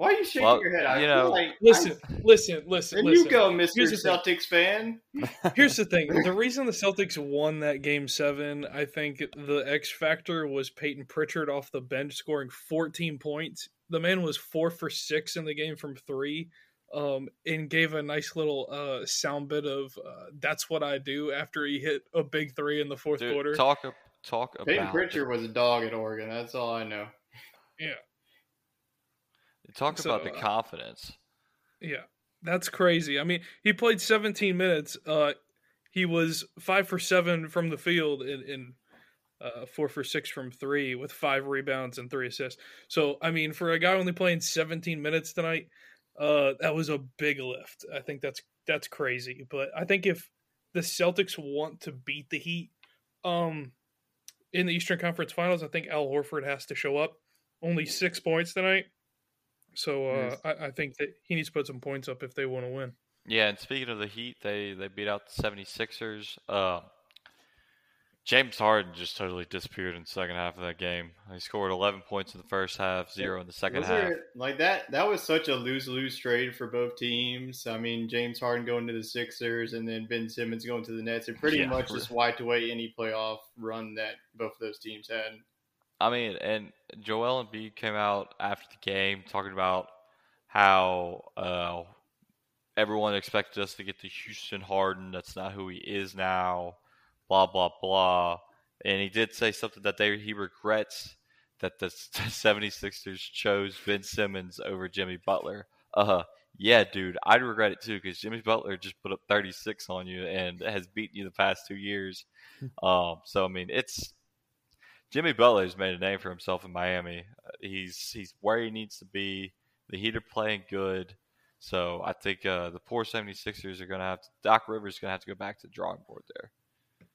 why are you shaking well, your head? I you know, like listen, I, listen, listen, and listen. you go, Mister Celtics fan. <laughs> Here's the thing: the reason the Celtics won that game seven, I think the X factor was Payton Pritchard off the bench scoring 14 points. The man was four for six in the game from three, um, and gave a nice little uh, sound bit of uh, "That's what I do" after he hit a big three in the fourth Dude, quarter. Talk, talk Payton about Pritchard was a dog at Oregon. That's all I know. Yeah. Talk so, about the uh, confidence. Yeah, that's crazy. I mean, he played 17 minutes. Uh, he was five for seven from the field in, in uh, four for six from three with five rebounds and three assists. So, I mean, for a guy only playing 17 minutes tonight, uh, that was a big lift. I think that's that's crazy. But I think if the Celtics want to beat the Heat um, in the Eastern Conference Finals, I think Al Horford has to show up. Only six points tonight. So uh, yes. I, I, think that he needs to put some points up if they want to win. Yeah, and speaking of the Heat, they, they beat out the 76ers. Uh, James Harden just totally disappeared in the second half of that game. He scored 11 points in the first half, zero in the second half. There, like that, that was such a lose lose trade for both teams. I mean, James Harden going to the Sixers and then Ben Simmons going to the Nets. It pretty yeah, much just wiped away any playoff run that both of those teams had. I mean, and Joel Embiid came out after the game talking about how uh, everyone expected us to get to Houston Harden. That's not who he is now. Blah blah blah. And he did say something that they he regrets that the <laughs> 76ers chose Ben Simmons over Jimmy Butler. Uh, huh. yeah, dude, I'd regret it too because Jimmy Butler just put up 36 on you and has beaten you the past two years. Hmm. um, so I mean, it's Jimmy Butler has made a name for himself in Miami. Uh, he's he's where he needs to be. The Heat are playing good. So I think uh, the poor 76ers are going to have to, Doc Rivers is going to have to go back to the drawing board there.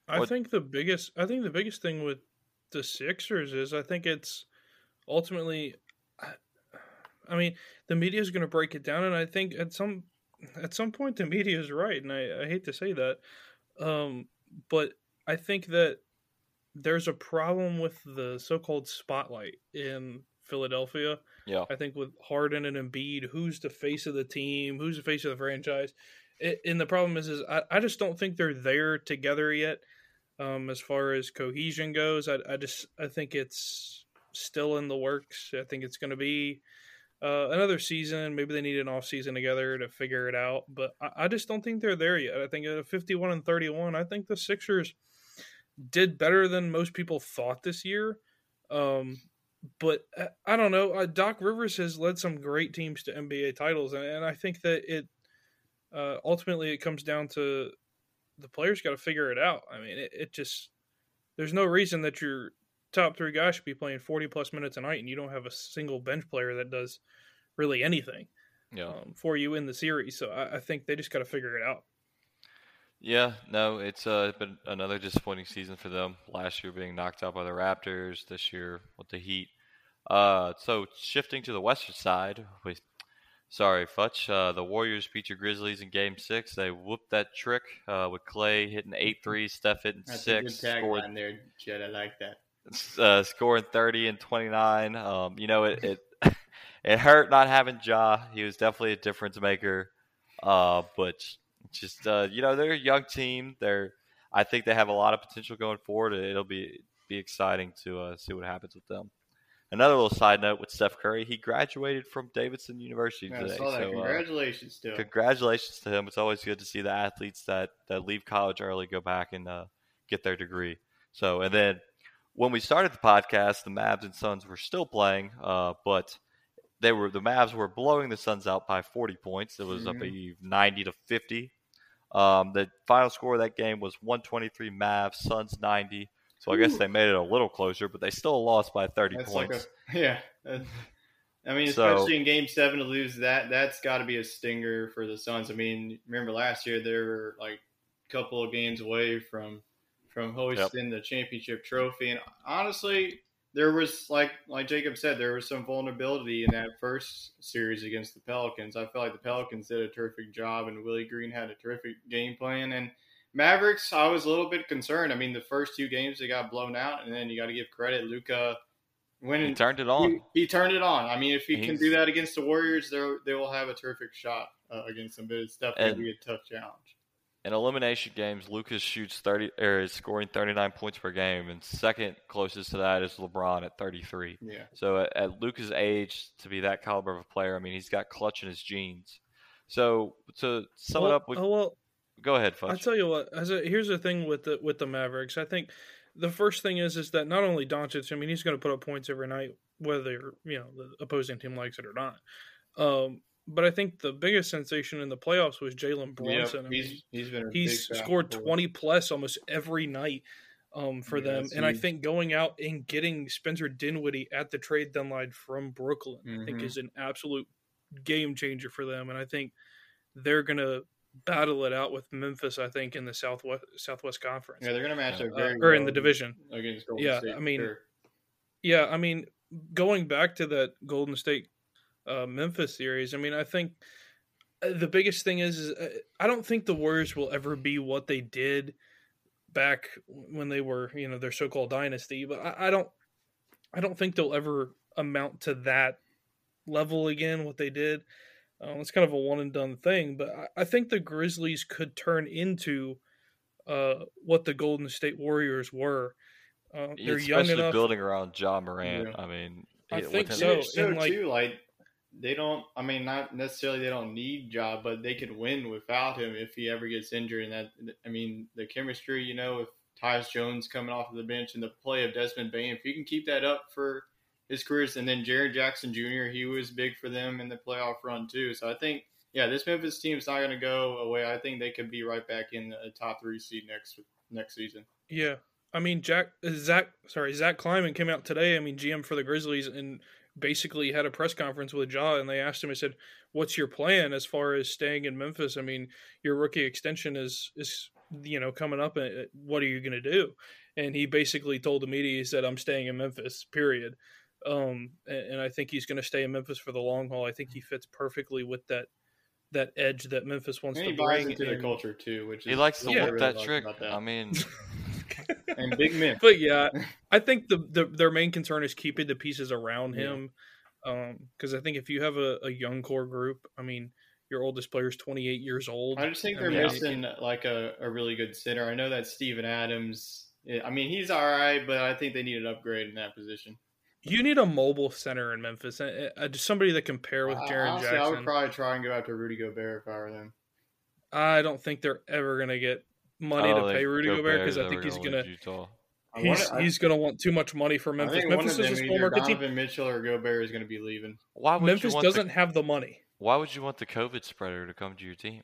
I what, think the biggest I think the biggest thing with the Sixers is I think it's ultimately I mean the media is going to break it down and I think at some at some point the media is right and I, I hate to say that um, but I think that there's a problem with the so-called spotlight in Philadelphia. Yeah, I think with Harden and Embiid, who's the face of the team, who's the face of the franchise, it, and the problem is, is I, I just don't think they're there together yet. Um, as far as cohesion goes, I, I just I think it's still in the works. I think it's going to be uh, another season. Maybe they need an off season together to figure it out. But I, I just don't think they're there yet. I think at 51 and 31, I think the Sixers did better than most people thought this year. Um, but uh, I don't know. Uh, Doc Rivers has led some great teams to NBA titles, and, and I think that it uh, ultimately it comes down to the players got to figure it out. I mean, it, it, just there's no reason that your top three guys should be playing 40 plus minutes a night, and you don't have a single bench player that does really anything. yeah. um, for you in the series. So I, I think they just got to figure it out. Yeah, no, it's uh, been another disappointing season for them. Last year being knocked out by the Raptors, this year with the Heat. Uh, so shifting to the Western side, we, sorry, Futch. Uh, the Warriors beat your Grizzlies in Game Six. They whooped that trick uh, with Klay hitting eight threes, Steph hitting That's six, a good scored there, Jed. I like that. uh, scoring 30 and 29. Um, you know, it, it <laughs> it hurt not having Ja. He was definitely a difference maker. Uh, but just uh, you know, they're a young team. They're I think they have a lot of potential going forward. It'll be be exciting to uh, see what happens with them. Another little side note with Steph Curry, he graduated from Davidson University Yeah, I today. saw that. So, uh, Congratulations to him. Congratulations to him. It's always good to see the athletes that, that leave college early go back and uh, get their degree. So, and then when we started the podcast, the Mavs and Suns were still playing, uh, but they were the Mavs were blowing the Suns out by 40 points. It was, Mhm. believe, 90 to 50. Um, the final score of that game was 123 Mavs, Suns 90. So I guess they made it a little closer, but they still lost by 30 That's points. like a <laughs> yeah. I mean, So- especially in Game Seven to lose that, that's got to be a stinger for the Suns. I mean, remember last year they were like a couple of games away from from hosting the championship trophy, and honestly, there was like like Jacob said, there was some vulnerability in that first series against the Pelicans. I felt like the Pelicans did a terrific job, and Willie Green had a terrific game plan, and Mavericks, I was a little bit concerned. I mean, the first two games they got blown out, and then you got to give credit, Luka winning. He turned it on. He, he turned it on. I mean, if he can do that against the Warriors, they they will have a terrific shot uh, against them. But it's definitely And- be a tough challenge. In elimination games, Luka's shoots 30 or is scoring 39 points per game, and second closest to that is LeBron at 33. Yeah. So at, at Luka's age, to be that caliber of a player, I mean, he's got clutch in his genes. So to sum it up, we, oh, well, go ahead, I Futch. tell you what. As a, here's the thing with the with the Mavericks. I think the first thing is is that not only Doncic. I mean, he's going to put up points every night, whether you know the opposing team likes it or not. Um, but I think the biggest sensation in the playoffs was Jalen Brunson. I he's he's been he's scored 20 plus almost every night um, for Yeah, them. And I think going out and getting Spencer Dinwiddie at the trade deadline from Brooklyn, I think Mhm. is an absolute game changer for them. And I think they're going to battle it out with Memphis, I think, in the Southwest Southwest Conference. Yeah, they're gonna match up Uh, very or in the division. against Golden yeah, State, I mean, sure. yeah, I mean, going back to that Golden State uh, Memphis series, I mean, I think uh, the biggest thing is, is uh, I don't think the Warriors will ever be what they did back when they were, you know, their so-called dynasty. But I, I don't, I don't think they'll ever amount to that level again. What they did, um, it's kind of a one and done thing. But I, I think the Grizzlies could turn into uh, what the Golden State Warriors were. Uh, they're young enough. building around Ja Morant. Yeah. I mean, I it- think with so. so like- too, like they don't. I mean, not necessarily they don't need job, but they could win without him if he ever gets injured. And that, I mean, the chemistry, you know, if Tyus Jones coming off of the bench and the play of Desmond Bane, if you can keep that up for his careers, and then Jaren Jackson Jr., he was big for them in the playoff run too. So I think, yeah, this Memphis team is not going to go away. I think they could be right back in the top three seed next next season. Yeah, I mean Jack Zach sorry Zach Kleiman came out today. I mean GM for the Grizzlies and basically had a press conference with Ja and they asked him. I said, "What's your plan as far as staying in Memphis? I mean your rookie extension is is you know coming up. And what are you going to do?" And he basically told the media, he said, "I'm staying in Memphis." Period. Um, and, and I think he's going to stay in Memphis for the long haul. I think he fits perfectly with that that edge that Memphis wants And to he buys bring. into the culture too, which he is likes to what I whip really that trick. that. I mean, <laughs> and big men. <laughs> but yeah, I think the, the their main concern is keeping the pieces around Yeah. him. Because I think if you have a, a young core group, I mean, your oldest player is 28 years old. I just think they're mean, missing like a, a really good center. I know that Steven Adams. I mean, he's all right, but I think they need an upgrade in that position. You need a mobile center in Memphis, uh, uh, somebody that can pair with I- Jaren honestly, I would probably try and go after Rudy Gobert if I were them. I don't think they're ever going to get money I to oh, pay Rudy Gobert because I think he's gonna going leave to Utah. He's wanna- I- he's going to want too much money for I Memphis. think Memphis one of is a them, small either market team. Donovan Mitchell or Gobert is going to be leaving. Why would Memphis you want doesn't the, have the money. Why would you want the COVID spreader to come to your team?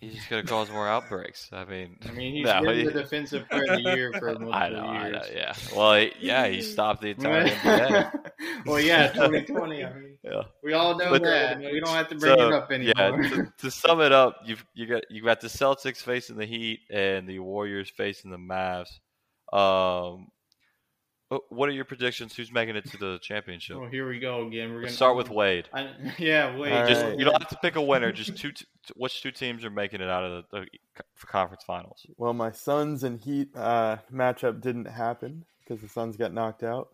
He's just gonna cause more outbreaks. I mean, I mean, he's <laughs> no, been he- the defensive player of the year for <laughs> multiple I know, I know, yeah. Well, he- yeah, he stopped the entire <laughs> NBA. well, yeah, 2020. I mean, Yeah. we all know But- that. We don't have to bring So, it up anymore. Yeah, to, to sum it up, you've you got you got the Celtics facing the Heat and the Warriors facing the Mavs. Um, what are your predictions? Who's making it to the championship? Well, here we go again. We're Let's gonna start with Wade. I, <laughs> yeah, Wade. Just Alright. you don't have to pick a winner. Just two. T- which two teams are making it out of the, the conference finals? Well, my Suns and Heat uh, matchup didn't happen because the Suns got knocked out.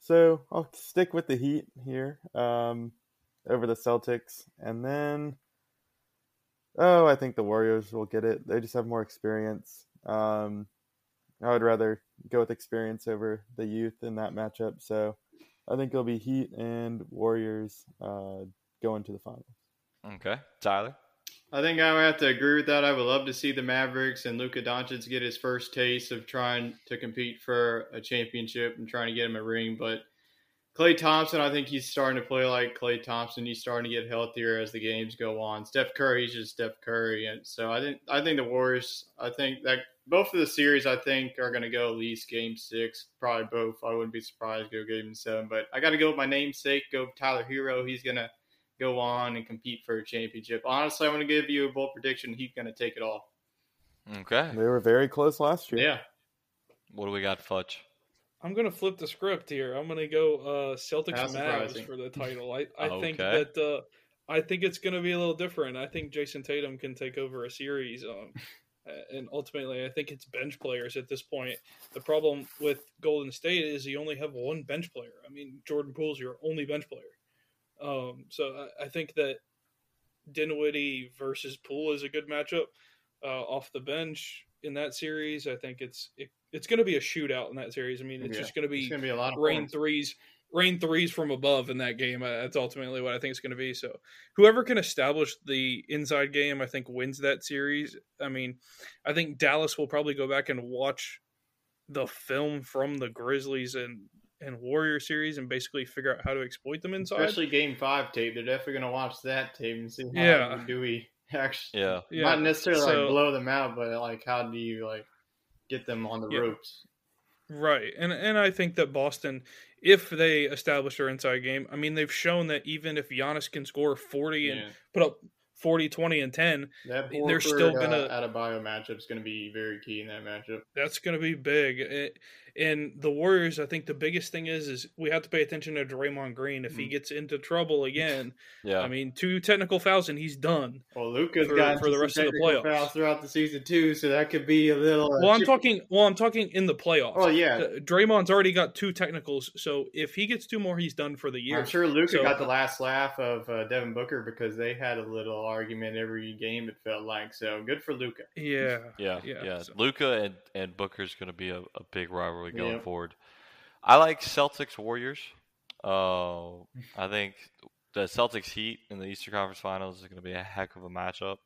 So I'll stick with the Heat here um, over the Celtics. And then, oh, I think the Warriors will get it. They just have more experience. Um, I would rather go with experience over the youth in that matchup. So I think it'll be Heat and Warriors uh, going to the finals. Okay, Tyler. I think I would have to agree with that. I would love to see the Mavericks and Luka Doncic get his first taste of trying to compete for a championship and trying to get him a ring. But Klay Thompson, I think he's starting to play like Klay Thompson. He's starting to get healthier as the games go on. Steph Curry, Curry's just Steph Curry, and so I think I think the Warriors. I think that both of the series I think are going to go at least Game Six, probably both. I wouldn't be surprised to go Game Seven, but I got to go with my namesake. Go Tyler Herro. He's going to go on and compete for a championship. Honestly, I'm going to give you a bold prediction. He's going to take it all. Okay. They were very close last year. Yeah. What do we got, Futch? I'm gonna flip the script here. I'm gonna go uh, Celtics That's Mavs surprising. for the title. I, I think that uh, I think it's gonna be a little different. I think Jayson Tatum can take over a series, um, and ultimately, I think it's bench players at this point. The problem with Golden State is you only have one bench player. I mean, Jordan Poole's your only bench player. Um, so I, I think that Dinwiddie versus Poole is a good matchup uh, off the bench in that series. I think it's it, it's going to be a shootout in that series. I mean, it's Yeah. just going to be gonna be a lot of rain points. threes, rain threes from above in that game. Uh, That's ultimately what I think it's going to be. So whoever can establish the inside game, I think wins that series. I mean, I think Dallas will probably go back and watch the film from the Grizzlies and and Warrior series and basically figure out how to exploit them inside. Especially Game Five tape. They're definitely going to watch that tape and see how Yeah. do we actually Yeah. Yeah. not necessarily So- like blow them out, but like how do you like get them on the Yeah. ropes? Right. And and I think that Boston, if they establish their inside game, I mean they've shown that even if Giannis can score forty and Yeah. put up 40, 20, and ten, That they're Horford, still uh, gonna out of bio matchup is going to be very key in that matchup. that's going to be big. It- and the Warriors, I think the biggest thing is is we have to pay attention to Draymond Green. If he Mm. gets into trouble again, Yeah. I mean, two technical fouls and he's done. Well, Luka's For- got for the rest of the playoffs. fouls throughout the season too, so that could be a little. uh, Well, I'm chip- talking. Well, I'm talking in the playoffs. Oh yeah, Uh, Draymond's already got two technicals, so if he gets two more, he's done for the year. I'm sure Luka So- got the last laugh of uh, Devin Booker because they had a little argument every game. It felt like so good for Luka. Yeah, Yeah, yeah. yeah. so- Luka and and Booker's going to be a, a big rivalry going Yep. forward. I like Celtics Warriors. Uh, I think the Celtics Heat in the Eastern Conference Finals is going to be a heck of a matchup.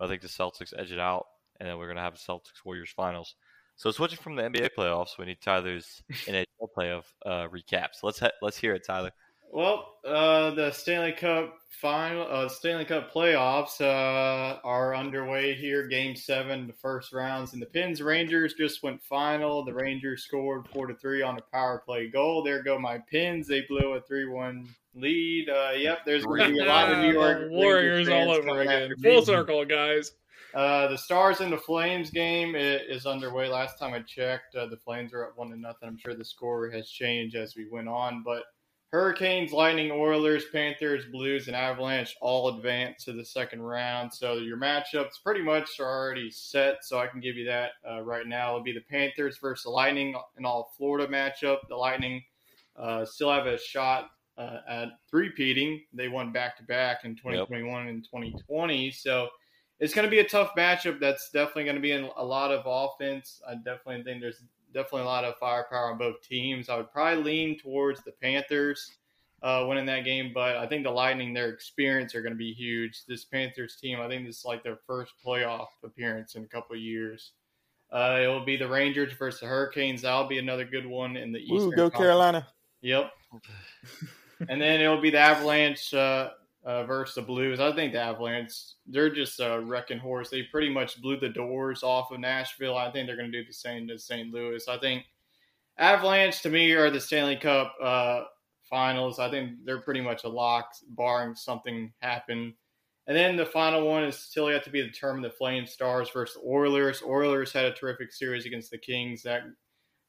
I think the Celtics edge it out, and then we're going to have the Celtics Warriors Finals. So switching from the NBA playoffs, we need Tyler's <laughs> NHL playoff uh, recaps. Let's he- let's hear it, Tyler. Well, uh, the Stanley Cup final, uh, Stanley Cup playoffs uh, are underway here. Game seven, the first rounds, and the Pens Rangers just went final. The Rangers scored four to three on a power play goal. There go my Pens. They blew a three one lead. Uh, yep, there's going to be a lot of New York <laughs> Warriors all over again. Full circle, guys. Uh, the Stars and the Flames game is underway. Last time I checked, uh, the Flames are up one to nothing. I'm sure the score has changed as we went on, but Hurricanes, Lightning, Oilers, Panthers, Blues, and Avalanche all advance to the second round. So your matchups pretty much are already set. So I can give you that uh, right now. It'll be the Panthers versus the Lightning in all Florida matchup. The Lightning uh, still have a shot uh, at three-peating. They won back to back in 2021 and 2020. So it's going to be a tough matchup. That's definitely going to be in a lot of offense. I definitely think there's definitely a lot of firepower on both teams. I would probably lean towards the Panthers uh, winning that game, but I think the Lightning, their experience are going to be huge. This Panthers team, I think this is like their first playoff appearance in a couple of years. Uh, it will be the Rangers versus the Hurricanes. That'll be another good one in the East. Woo, go Conference. Carolina. Yep. <laughs> and then it'll be the Avalanche uh, uh, versus the Blues. I think the Avalanche, they're just a wrecking horse. They pretty much blew the doors off of Nashville. I think they're going to do the same to St. Louis. I think Avalanche, to me, are the Stanley Cup uh, finals. I think they're pretty much a lock, barring something happen. And then the final one is still yet to be determined. The Flame Stars versus Oilers. Oilers had a terrific series against the Kings. That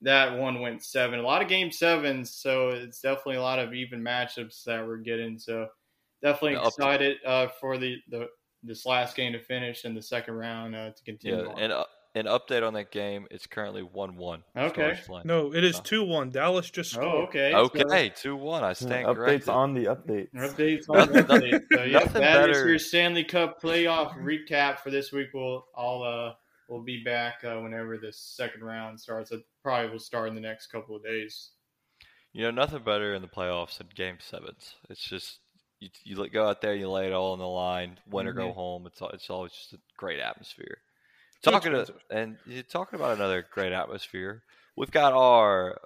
that one went seven. A lot of game sevens, so it's definitely a lot of even matchups that we're getting. So definitely Yeah, excited uh, for the, the this last game to finish and the second round uh, to continue. Yeah, on. and uh, an update on that game. It's currently one-one. Okay. No, it is two one. Dallas just scored. Oh, okay. Okay, two-one. I stand updates corrected. on the updates. Updates on the Nothing- update. <laughs> So, yeah, nothing that is better. your Stanley Cup playoff recap for this week. We'll I'll uh we'll be back uh, whenever the second round starts. It probably will start in the next couple of days. You know, nothing better in the playoffs than game sevens. It's just you, you go out there, you lay it all on the line, win or go Mhm. home. It's al- it's always just a great atmosphere. Talking to, and you're talking about another great atmosphere. We've got our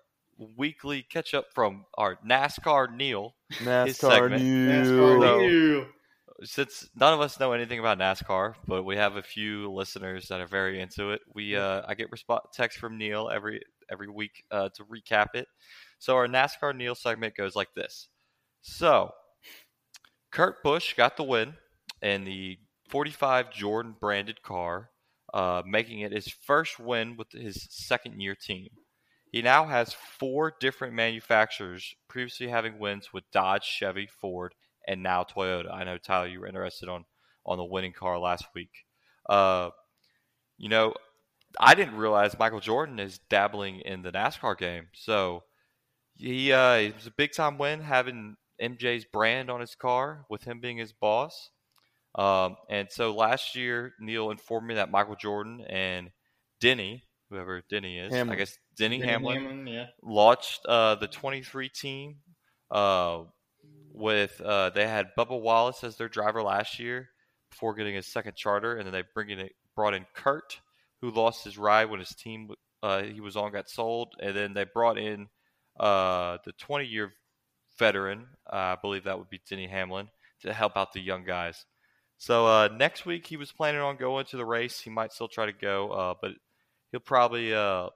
weekly catch up from our NASCAR Neil. NASCAR segment. news. So, since none of us know anything about NASCAR, but we have a few listeners that are very into it, we uh, I get resp- text from Neil every every week uh, to recap it. So our NASCAR Neil segment goes like this. So Kurt Busch got the win in the 45 Jordan branded car, uh, making it his first win with his second year team. He now has four different manufacturers, previously having wins with Dodge, Chevy, Ford, and now Toyota. I know Tyler, you were interested on on the winning car last week. Uh, you know, I didn't realize Michael Jordan is dabbling in the NASCAR game. So he uh, it was a big time win having MJ's brand on his car with him being his boss. Um, and so last year, Neil informed me that Michael Jordan and Denny, whoever Denny is, I guess Denny, Denny Hamlin, Hamlin, yeah. launched uh, the 23 team uh, with uh, they had Bubba Wallace as their driver last year before getting his second charter, and then they bring in brought in Kurt, who lost his ride when his team uh, he was on got sold, and then they brought in uh, the 20 year veteran, uh, I believe that would be Denny Hamlin, to help out the young guys. So uh, next week he was planning on going to the race. He might still try to go, uh, but he'll probably uh,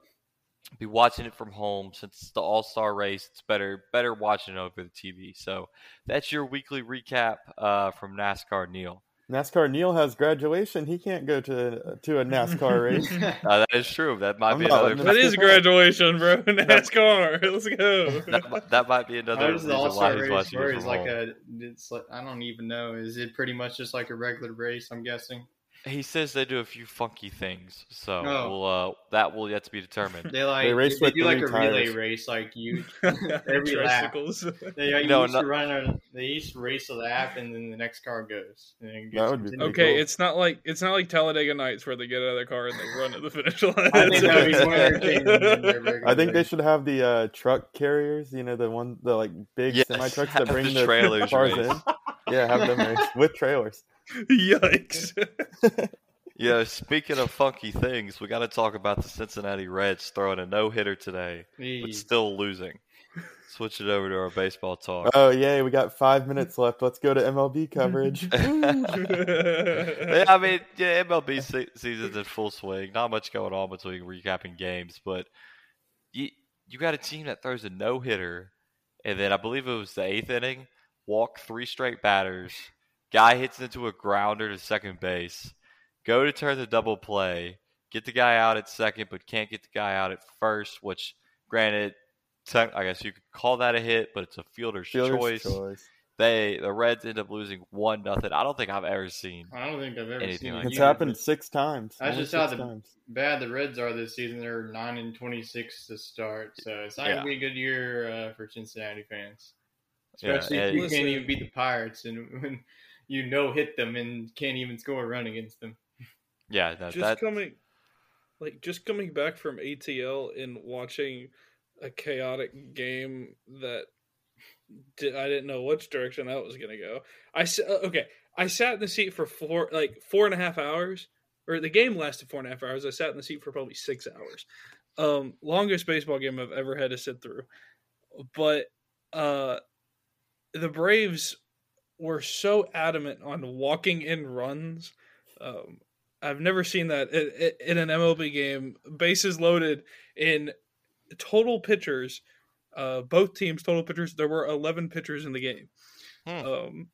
be watching it from home since it's the All Star race. It's better better watching it over the TV. So that's your weekly recap uh, from NASCAR. Neil, NASCAR Neil has graduation. He can't go to to a NASCAR <laughs> race. <laughs> uh, that is true. That might I'm be another. That is graduation, bro. <laughs> NASCAR. Let's go. that, that might be How another does reason the All why Star he's race watching work? it Is like a it's like I don't even know. Is it pretty much just like a regular race? I'm guessing. He says they do a few funky things, so Oh. we'll, uh, that will yet to be determined. They like They race they, with do like a three relay race, like you <laughs> every lap. They like, No, used no- to run a, they used to race a lap, and then the next car goes. And That would be continues. Okay, cool. it's not like it's not like Talladega Nights where they get out of their car and they run to the finish <laughs> line. I think that would be more <laughs> entertaining than their regular I think they should have the uh, truck carriers. You know, the one, the like big Yes, semi trucks that bring the the, trailers cars race. in. Yeah, have them race with trailers. Yikes! <laughs> Yeah, speaking of funky things, we got to talk about the Cincinnati Reds throwing a no hitter today, but still losing. Switch it over to our baseball talk. Oh yay, we got five minutes left. Let's go to MLB <laughs> coverage. <laughs> Yeah, I mean, yeah, MLB se- season's in full swing. Not much going on between recapping games, but you you got a team that throws a no hitter, and then I believe it was the eighth inning, walk three straight batters. Guy hits into a grounder to second base. Go to turn the double play. Get the guy out at second, but can't get the guy out at first. Which, granted, I guess you could call that a hit, but it's a fielder's, Fielder's choice. choice. They the Reds end up losing one nothing. I don't think I've ever seen I don't think I've ever anything seen like It's that. either, happened six times. That's just how the times. bad the Reds are this season. They're nine and twenty six to start, so it's not Yeah. gonna be a good year uh, for Cincinnati fans. Yeah, Especially if and- you can't even beat the Pirates and <laughs> when you know hit them and can't even score a run against them. Yeah, no, just that coming, like just coming back from ATL and watching a chaotic game that di- I didn't know which direction that was gonna go. I uh, okay, I sat in the seat for four like four and a half hours, or the game lasted four and a half hours. I sat in the seat for probably six hours. Um, longest baseball game I've ever had to sit through. But uh, the Braves were so adamant on walking in runs. Um, I've never seen that in, in an MLB game. Bases loaded in total pitchers, uh, both teams total pitchers. There were eleven pitchers in the game. Hmm. Um,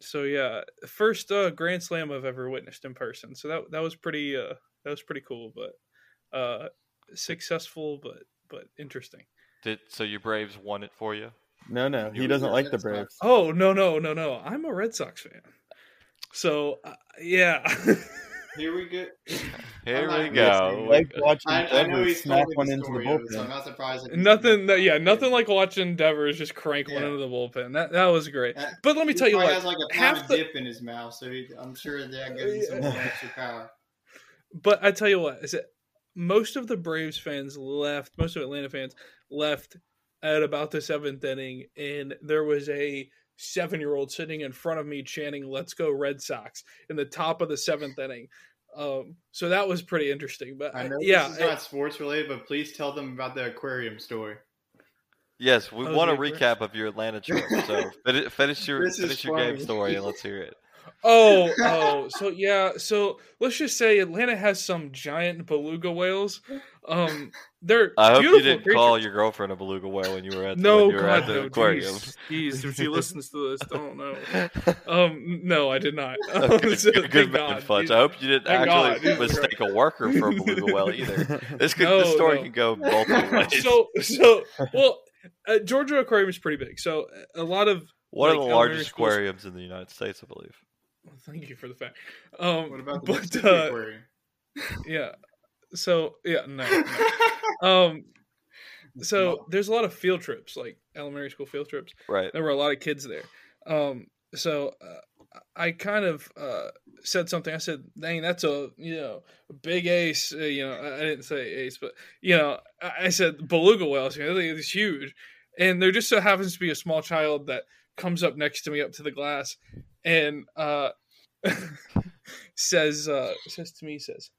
so yeah, first uh, Grand Slam I've ever witnessed in person. So that that was pretty uh, that was pretty cool, but uh, successful, but but interesting. Did so your Braves won it for you? No, no, he doesn't like the Braves. Oh no no no no! I'm a Red Sox fan. So uh, yeah. <laughs> Here we go. Here I'm we go. Like watching I, I know Devers he's smack one into the story of it, so bullpen. I'm not surprised. Nothing, that, yeah, nothing like watching Devers just crank one into the bullpen. That that was great. Uh, But let me he tell you probably what, has like a half the, dip in his mouth, so he, I'm sure that gives him some extra power. but I tell you what, is that most of the Braves fans left, most of Atlanta fans left at about the seventh inning, and there was a seven-year-old sitting in front of me chanting "Let's go Red Sox" in the top of the seventh inning. Um, so that was pretty interesting. But I know yeah, this is not sports related, but please tell them about the aquarium story. Yes, we Oh, want a the recap of your Atlanta trip. So <laughs> finish your finish your game story and let's hear it. Oh, <laughs> oh, so yeah, so let's just say Atlanta has some giant beluga whales. Um, they're I hope beautiful you didn't creatures. call your girlfriend a beluga whale when you were at the, No, you were God, at the no, aquarium. jeez, jeez, if she listens to this, don't know. <laughs> Um, no, I did not. <laughs> Okay, So, good, good man, God. Fudge. I hope you didn't Thank actually God. mistake a worker for a beluga whale either. This could No, this story no. can go multiple ways. So, so well, uh, Georgia Aquarium is pretty big. So a lot of One of the largest schools- aquariums in the United States, I believe. Well, thank you for the fact. Um, What about the but uh, aquarium? yeah. So yeah, no. no. <laughs> um, so there's a lot of field trips, like elementary school field trips. Right. There were a lot of kids there. Um, so uh, I kind of uh, said something. I said, "Dang, that's a you know a big ace." Uh, you know, I I didn't say ace, but you know, I I said beluga whales. You know, they- it's huge, and there just so happens to be a small child that comes up next to me up to the glass, and uh, <laughs> says uh, says to me says.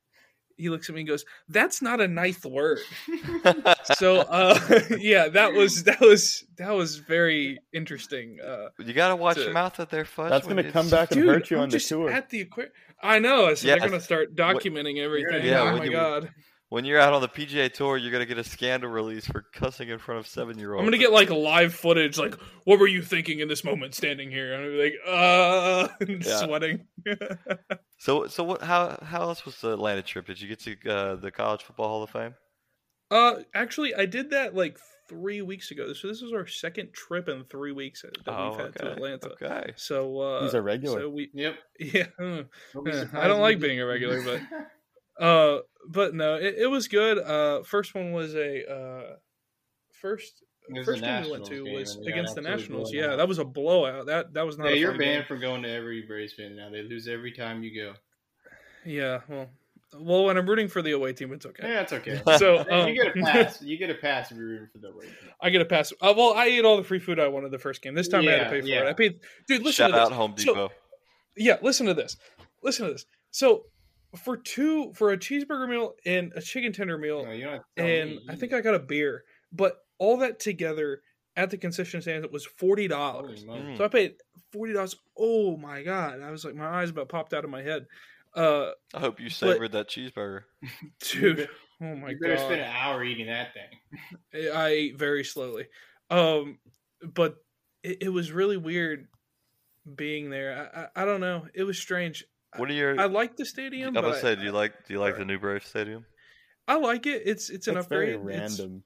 He looks at me and goes, "That's not a ninth word." <laughs> so, uh, <laughs> yeah, that was that was that was very interesting. Uh, You gotta watch to- your mouth out there, Fudge. That's gonna come back and Dude, hurt you I'm on the just tour. At the aquarium, I know. So Yeah, they're gonna start documenting everything. Yeah, oh my you- god! When you're out on the PGA Tour, you're gonna get a scandal release for cussing in front of seven year olds. I'm gonna get like live footage. Like, what were you thinking in this moment, standing here? And I'm like, uh, <laughs> Yeah. sweating. <laughs> So, so what? How how else was the Atlanta trip? Did you get to uh, the College Football Hall of Fame? uh, actually, I did that like three weeks ago. So this is our second trip in three weeks that Oh, we've had to. Atlanta. Okay. So uh, He's a regular. So we, Yep. <laughs> yeah. Don't be surprised I don't like being a regular, but uh, but no, it, it was good. Uh, first one was a uh, first. Was First the game we went to game, was and against the Nationals. Yeah, out. that was a blowout. That that was not. Yeah, a you're banned game. from going to every Braves fan now. They lose every time you go. Yeah, well, well, when I'm rooting for the away team, it's okay. Yeah, it's okay. <laughs> So um, you get a <laughs> pass. You get a pass if you're rooting for the away team. I get a pass. Uh, well, I ate all the free food I wanted the first game. This time I had to pay for yeah. it. I paid. Dude, listen Shout to this. out Home So- Depot. yeah, listen to this. Listen to this. So for two for a cheeseburger meal and a chicken tender meal, No, you don't have to tell and me. I think I got a beer, but all that together at the concession stand it was forty dollars. moly. So I paid forty dollars. Oh my god! I was like, my eyes about popped out of my head. Uh, I hope you savored that cheeseburger. <laughs> dude. Oh my you better god! spend an hour eating that thing. <laughs> I ate very slowly. Um, but it, it was really weird being there. I, I I don't know. It was strange. What are your? I like the stadium, I'm but gonna say, do you like do you like the new Brave Stadium? I like it. It's it's an It's upgrade. very It's- random.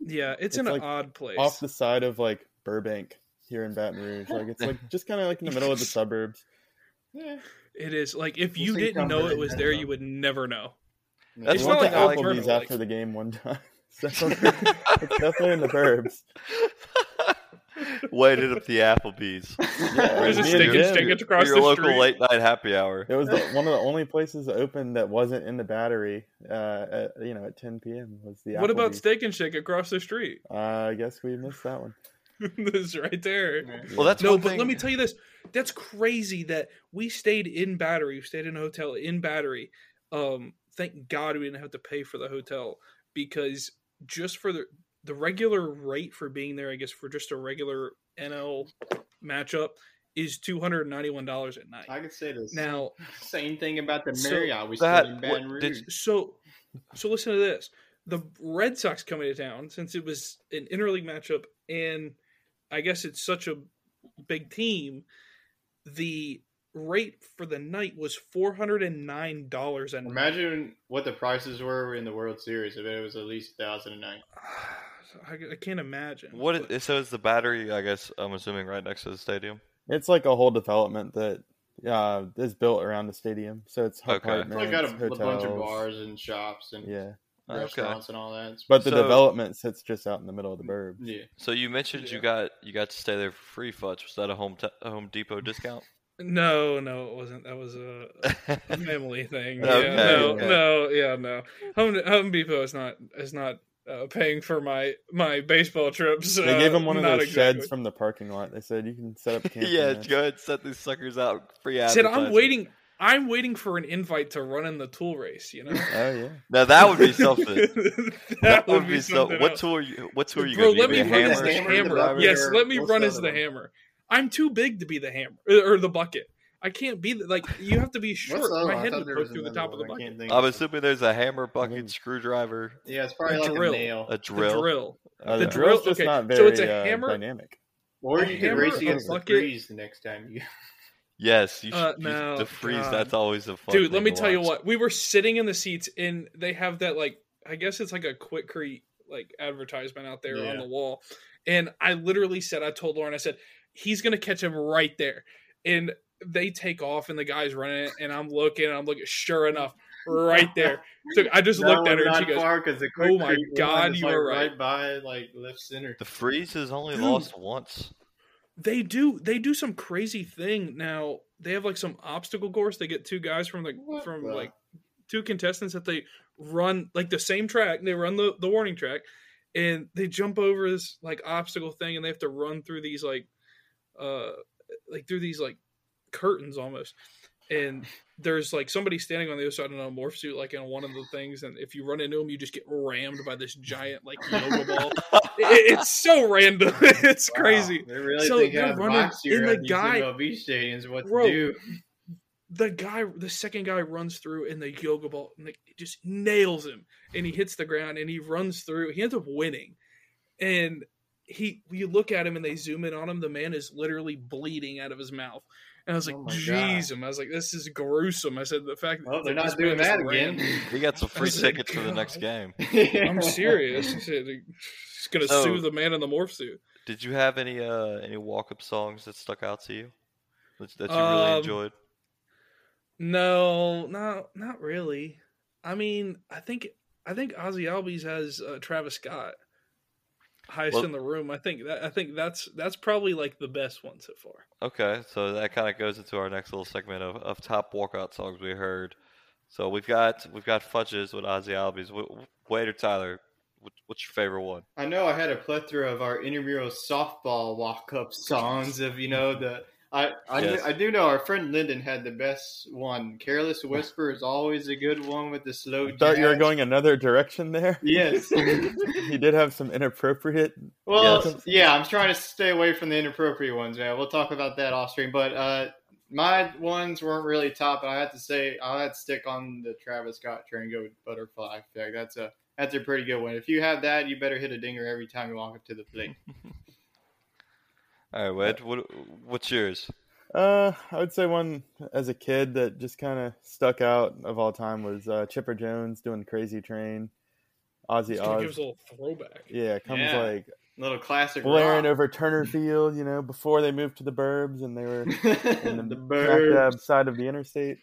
yeah, it's, It's in like an odd place. Off the side of like Burbank here in Baton Rouge. Like it's like just kind of like in the middle of the <laughs> suburbs. Yeah. It is like if We'll you didn't know it was there, you would never know. That's It's not like to Alabama, Applebee's like- after the game one time. <laughs> It's definitely, <laughs> it's definitely in the burbs. <laughs> Waited up the Applebee's. <laughs> Yeah, There's a me and steak and Jim- steak across your the local street. late night happy hour. It was the, <laughs> one of the only places open that wasn't in the battery. Uh, at, you know, at 10 p.m. was the. What about Steak and Shake across the street? Uh, I guess we missed that one. this is right there. Well, that's no, one but thing. let me tell you this. That's crazy that we stayed in Battery. We stayed in a hotel in Battery. Um, thank God we didn't have to pay for the hotel because just for the the regular rate for being there, I guess for just a regular NL matchup is two hundred ninety one dollars at night. I could say this Now, <laughs> same thing about the So- Marriott we that- stayed in Baton what- Rouge. did- <laughs> so so listen to this. The Red Sox coming to town since it was an interleague matchup, and I guess it's such a big team. The rate for the night was four hundred and nine dollars a night. Imagine what the prices were in the World Series if it was at least a thousand a night. <sighs> <sighs> <sighs> I, I can't imagine. What is, so is the battery? I guess I'm assuming right next to the stadium. It's like a whole development that uh, is built around the stadium. So it's Okay. It's like got a, apartments, a bunch of bars and shops and Yeah. restaurants and all that. But the So- development sits just out in the middle of the burbs. Yeah. So you mentioned you got you got to stay there for free, Futch. Was that a home te- a Home Depot discount? No, no, it wasn't. That was a <laughs> family thing. Okay, yeah, no, okay. no, yeah, no. Home Home Depot is not is not uh, paying for my my baseball trips. They uh, gave him one of those exactly. sheds from the parking lot. They said you can set up <laughs> camp. yeah, go ahead, set these suckers out free. Said I'm waiting. I'm waiting for an invite to run in the tool race. You know. Oh yeah. Now that would be <laughs> something. that, would be so. something What tool? Are you, what tool are you Bro, going to let be? me a run hammer? as the hammer, the hammer. Yes, let me what's run as the hammer. I'm too big to be the hammer or or the bucket. I can't be the, like you have to be What's short. My one? head would poke through the top of the bucket. I'm assuming there's a hammer, bucket, screwdriver, Yeah, it's probably A like drill. a nail. a drill. The drill. Uh, The the drill- drill's just okay, not very so it's a uh, hammer- dynamic. Or you could hammer, race a against the freeze the next time you. <laughs> Yes, you should. Uh, you- no, the freeze. God. That's always a fun. Dude, let me to tell you what. We were sitting in the seats and they have that like I guess it's like a Quikrete like advertisement out there Yeah. on the wall. And I literally said I told Lauren I said he's going to catch him right there. And they take off and the guy's running it and I'm looking and I'm looking sure enough right there. <laughs> So I just That looked at her and she goes far 'cause the "Oh my god, you like, are right." right by like left center. The freeze has only Dude. lost once. They do they do some crazy thing now. They have like some obstacle course. They get two guys from like from the- like two contestants that they run like the same track. They run the the warning track, and they jump over this like obstacle thing, and they have to run through these like uh like through these like curtains almost. And there's like somebody standing on the other side in a morph suit, like in one of the things, and if you run into him, you just get rammed by this giant like yoga ball. It- it's so random. <laughs> it's Wow, crazy. They really so think they're out of the running in the guy. MLB stadiums what Bro, to do. the guy the second guy runs through in the yoga ball and like, just nails him and he hits the ground and he runs through he ends up winning and he you look at him and they zoom in on him the man is literally bleeding out of his mouth and i was like Oh my jeez i was like this is gruesome. I said the fact Well, they're not doing that again. ran- We got some free was like, tickets for the next game. i'm serious. I he's gonna So- sue the man in the morph suit. Did you have any uh any walk up songs that stuck out to you? That, that you really Um, enjoyed? No, no, not really. I mean, I think I think Ozzy Albies has uh, Travis Scott highest Well- in the room. I think that I think that's that's probably like the best one so far. Okay, so that kind of goes into our next little segment of, of top walkout songs we heard. So we've got we've got Fudges with Ozzy Albies. Wh- Wade Tyler, what's your favorite one? I know I had a plethora of our intramural softball walk-up songs of you know the I I, Yes. I do know our friend Lyndon had the best one. Careless Whisper is always a good one with the slow. I thought you were going another direction there. Yes. <laughs> he did have some inappropriate. Well, yeah, I'm trying to stay away from the inappropriate ones, man. We'll talk about that off stream. But uh, my ones weren't really top, but I had to say I had to stick on the Travis Scott train go butterfly effect. That's a that's a pretty good one. If you have that, you better hit a dinger every time you walk up to the plate. <laughs> All right, Wade, what what's yours? Uh, I would say one as a kid that just kind of stuck out of all time was uh, Chipper Jones doing Crazy Train. Ozzy Just Oz. give us a little throwback. Yeah, it comes Yeah. like Little classic blaring rock. over Turner Field, you know, before they moved to the burbs and they were <laughs> in the, The burbs. side of the interstate.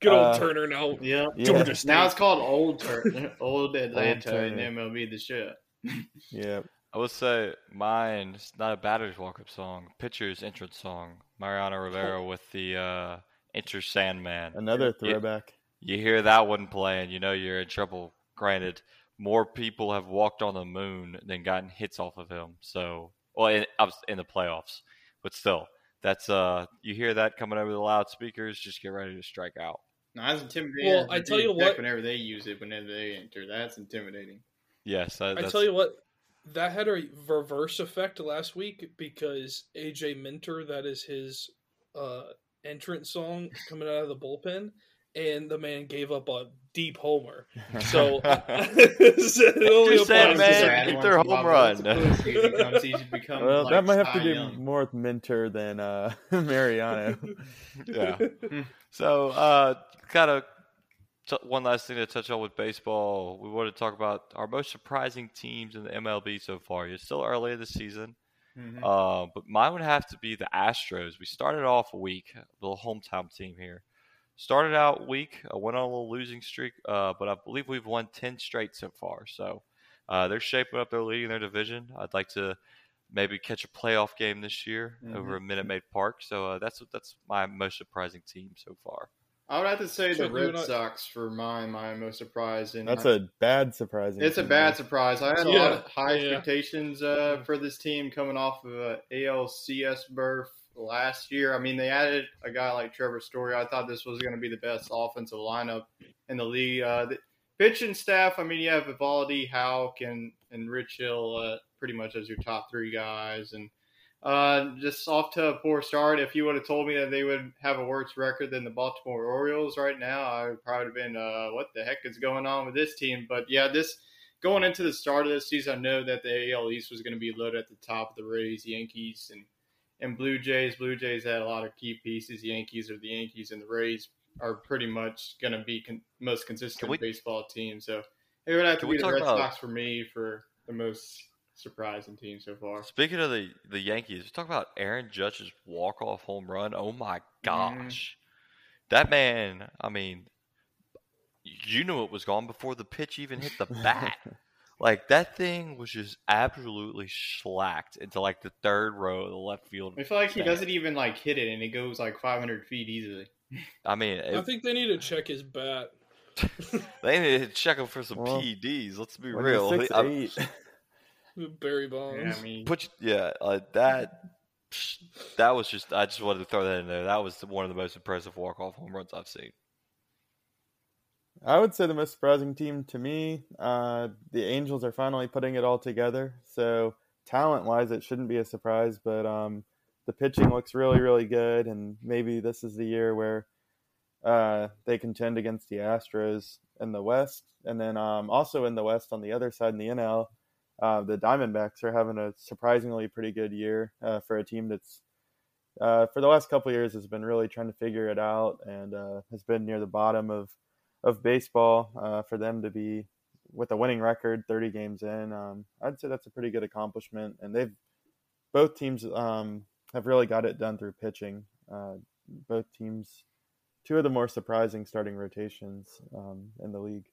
Good old Uh, Turner now. Yeah. Yeah. Georgia State. Now it's called Old Tur- <laughs> Old Atlanta in Turner. MLB the shit. Yeah. I will say mine is not a batter's walk up song. Pitcher's entrance song. Mariano Rivera with the uh, Enter Sandman. Another throwback. You hear that one playing, you know you're in trouble. Granted, more people have walked on the moon than gotten hits off of him. So, well, in, in the playoffs, but still, that's uh, you hear that coming over the loudspeakers. Just get ready to strike out. No, that's intimidating. Well, I tell you what- whenever they use it, whenever they enter, that's intimidating. Yes, that, I tell you what, that had a reverse effect last week because AJ Minter, that is his uh, entrance song coming out of the bullpen, and the man gave up a deep homer. So <laughs> <laughs> it only Just saying, man, that get their home run. well, that might have to do more with Minter than uh, <laughs> Mariano. yeah. so, uh, kind of t- one last thing to touch on with baseball. We want to talk about our most surprising teams in the MLB so far. It's still early in the season, Mhm. uh, but mine would have to be the Astros. We started off a week, a little hometown team here. Started out weak, uh, went on a little losing streak, uh, but I believe we've won ten straight so far. So uh, they're shaping up. They're leading their division. I'd like to maybe catch a playoff game this year over Mhm. at Minute Maid Park. So uh, that's that's my most surprising team so far. I would have to say the Trent, Red and I- Sox for mine, my most surprising. That's a bad surprise. It's a team, bad though. surprise. I had a lot of high yeah. expectations uh, for this team coming off of a ALCS berth last year. I mean, they added a guy like Trevor Story. I thought this was going to be the best offensive lineup in the league. Uh, the pitching staff. I mean, you have Eovaldi, Houck, and and Rich Hill uh, pretty much as your top three guys, and uh, just off to a poor start. If you would have told me that they would have a worse record than the Baltimore Orioles right now, I would probably have been, uh, what the heck is going on with this team? But yeah, this going into the start of this season, I know that the AL East was going to be loaded at the top of the Rays, Yankees, and and Blue Jays. Blue Jays had a lot of key pieces. Yankees are the Yankees, and the Rays are pretty much going to be con- most consistent we- baseball team. So it would have to be the Red about- Sox for me for the most surprising team so far. Speaking of the the Yankees, we talk about Aaron Judge's walk off home run. Oh my mm-hmm. gosh, that man! I mean, you knew it was gone before the pitch even hit the bat. <laughs> like that thing was just absolutely slacked into like the third row of the left field. I feel like he doesn't even like hit it, and it goes like 500 feet easily. I mean, I think they need to check his bat. <laughs> they need to check him for some Well, PEDs. Let's be real. six, I'm- eight. <laughs> Barry Bonds. Yeah, I mean, Put yeah, uh, that that was just I just wanted to throw that in there. That was one of the most impressive walk off home runs I've seen. I would say the most surprising team to me, uh, the Angels are finally putting it all together. So talent wise, it shouldn't be a surprise, but um, the pitching looks really, really good, and maybe this is the year where uh, they contend against the Astros in the West, and then um, also in the West on the other side in the NL, uh, the Diamondbacks are having a surprisingly pretty good year uh, for a team that's uh, for the last couple years has been really trying to figure it out and uh, has been near the bottom of of baseball uh, for them to be with a winning record 30 games in. Um, i'd say that's a pretty good accomplishment and they've both teams um, have really got it done through pitching. Uh, both teams two of the more surprising starting rotations um, in the league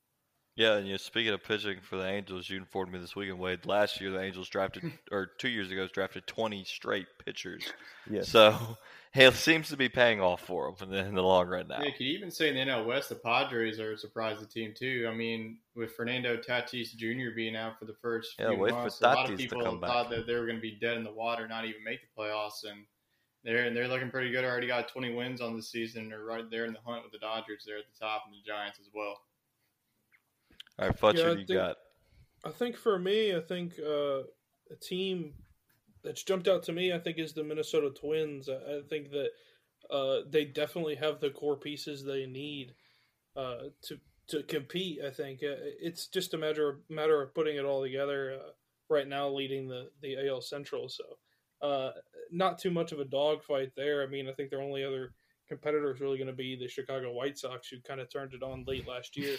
Yeah, and you know, speaking of pitching for the Angels, you informed me this weekend, Wade. Last year, the Angels drafted, <laughs> or two years ago, drafted 20 straight pitchers. Yes. So <laughs> it seems to be paying off for them in the, in the long run now. Yeah, you could even say in the NL West, the Padres are a surprising team too. I mean, with Fernando Tatis Jr. being out for the first Yeah, few wait for months, a lot of people come back. thought that they were going to be dead in the water, not even make the playoffs, and they're they're looking pretty good. Already got 20 wins on the season. They're right there in the hunt with the Dodgers. They're at the top, and the Giants as well. All right, Futcher, Yeah, I you think- got. I think for me, I think uh, a team that's jumped out to me, I think, is the Minnesota Twins. I, I think that uh, they definitely have the core pieces they need uh, to to compete. I think uh, it's just a matter matter of putting it all together. Uh, right now, leading the the AL Central, so uh, not too much of a dogfight there. I mean, I think their only other competitor is really going to be the Chicago White Sox, who kind of turned it on late last year.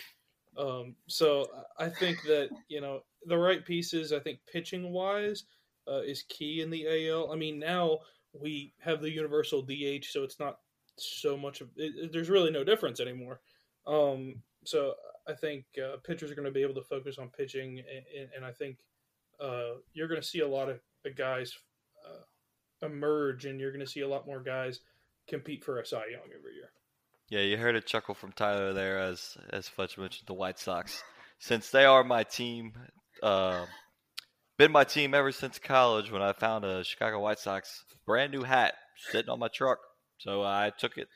Um, so I think that you know the right pieces. I think pitching wise uh, is key in the AL. I mean now we have the universal DH, so it's not so much of. It, there's really no difference anymore. Um, so I think uh, pitchers are going to be able to focus on pitching, and, and I think uh, you're going to see a lot of the guys uh, emerge, and you're going to see a lot more guys compete for a Cy Young every year. Yeah, you heard a chuckle from Tyler there as as Fletch mentioned the White Sox. Since they are my team, uh, been my team ever since college when I found a Chicago White Sox brand new hat sitting on my truck. So I took it,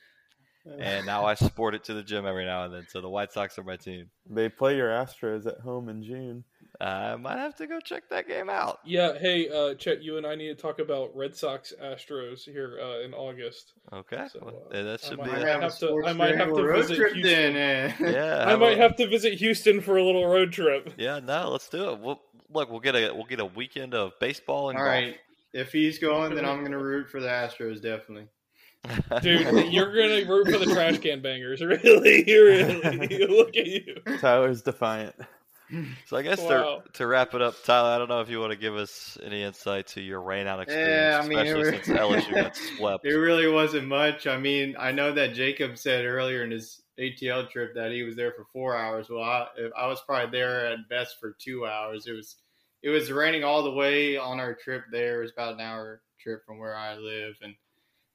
and now I sport it to the gym every now and then. So the White Sox are my team. they play your astros at home in june I might have to go check that game out. Yeah, hey, uh, Chet, you and I need to talk about Red Sox Astros here uh, in August. Okay, So, well, uh, that I should might be. have, a- have to. I might have to visit Houston. then, eh? <laughs> Yeah, I have might have to visit Houston for a little road trip. Yeah, no, let's do it. We'll, look, we'll get a we'll get a weekend of baseball and All golf. right. If he's going, then I'm <laughs> going to root for the Astros, definitely. Dude, <laughs> you're gonna root for the trash can bangers, really? Really? Look at you. Tyler's defiant. So I guess Wow. to to wrap it up, Tyler, I don't know if you want to give us any insight to your rain out experience, Yeah, I mean, it especially re- since LSU got <laughs> swept. It really wasn't much. I mean, I know that Jacob said earlier in his ATL trip that he was there for four hours. Well, I, I was probably there at best for two hours. It was it was raining all the way on our trip there. It was about an hour trip from where I live, and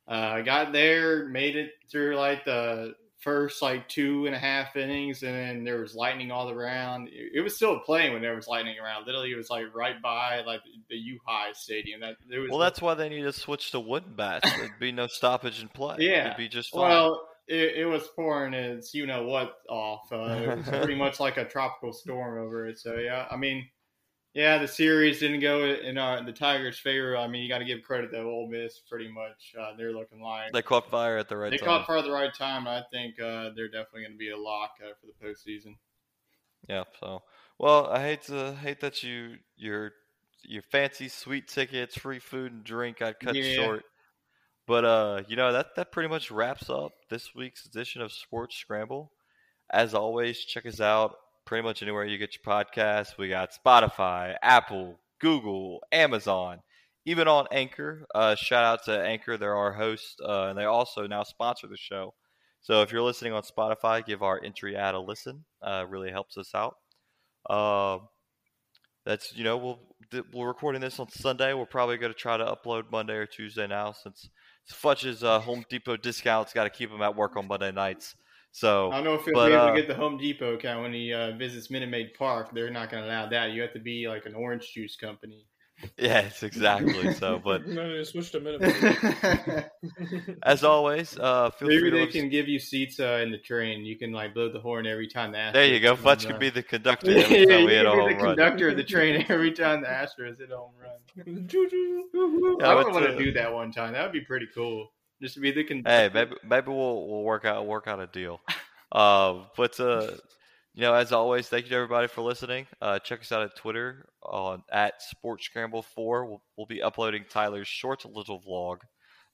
uh, I got there, made it through like the first like two and a half innings, and then there was lightning all around. It, was still playing when there was lightning around. Literally, it was like right by like the U High Stadium. That there was Well, that's why they need to switch to wooden bats. There'd be no stoppage in play. Yeah. It'd be just fine. Well, it, it was pouring its you know what off. Uh, it was <laughs> pretty much like a tropical storm over it. So yeah, I mean, yeah, the series didn't go in uh, the Tigers' favor. I mean, you got to give credit to Ole Miss. Pretty much, uh, they're looking like they caught fire at the right they time. caught fire at the right time. I think uh, they're definitely going to be a lock uh, for the postseason. Yeah. So, well, I hate to hate that you your your fancy sweet tickets, free food and drink got cut Yeah. short. But uh, you know that that pretty much wraps up this week's edition of Sports Scramble. As always, check us out pretty much anywhere you get your podcasts. We got Spotify, Apple, Google, Amazon, even on Anchor. Uh, shout out to Anchor; they're our host, uh, and they also now sponsor the show. So if you're listening on Spotify, give our entry ad a listen. Uh, really helps us out. Um, that's you know we'll we're recording this on Sunday. We're probably going to try to upload Monday or Tuesday now since Futch's uh, Home Depot discounts got to keep them at work on Monday nights. So I don't know if he'll but, be able uh, to get the Home Depot account when he uh, visits Minute Maid Park. They're not going to allow that. You have to be like an orange juice company. <laughs> Yes, exactly. So, <laughs> but no, no, switch to minute. <laughs> as always, uh, feel Maybe free they listen- can give you seats uh, in the train. You can like blow the horn every time the Astros. There you go. hit a could be the conductor Yeah, every time you we hit a can be home the run. conductor of the train every time the Astros hit a home run. Yeah, I would want to do that one time. That would be pretty cool. Just be the conductor. Hey, maybe maybe we'll we'll work out work out a deal. Uh, but uh, you know, as always, thank you to everybody for listening. Uh, check us out at Twitter on at Sports Scramble Four. We'll, we'll be uploading Tyler's short little vlog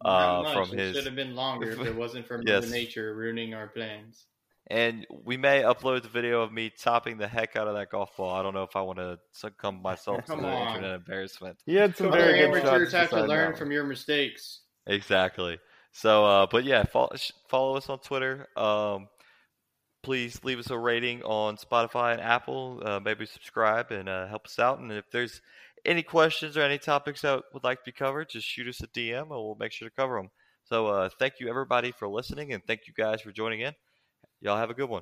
Not uh, much. from It his. should have been longer if it wasn't for Yes. Mother Nature ruining our plans. And we may upload the video of me topping the heck out of that golf ball. I don't know if I want to succumb myself <laughs> to Come the on. internet embarrassment. He had some Other very good amateurs shots have to learn from your mistakes. Exactly. So, uh, but yeah, follow, follow us on Twitter. Um, please leave us a rating on Spotify and Apple. Uh, maybe subscribe and uh, help us out. And if there's any questions or any topics that would like to be covered, just shoot us a DM and we'll make sure to cover them. So, uh, thank you everybody for listening and thank you guys for joining in. Y'all have a good one.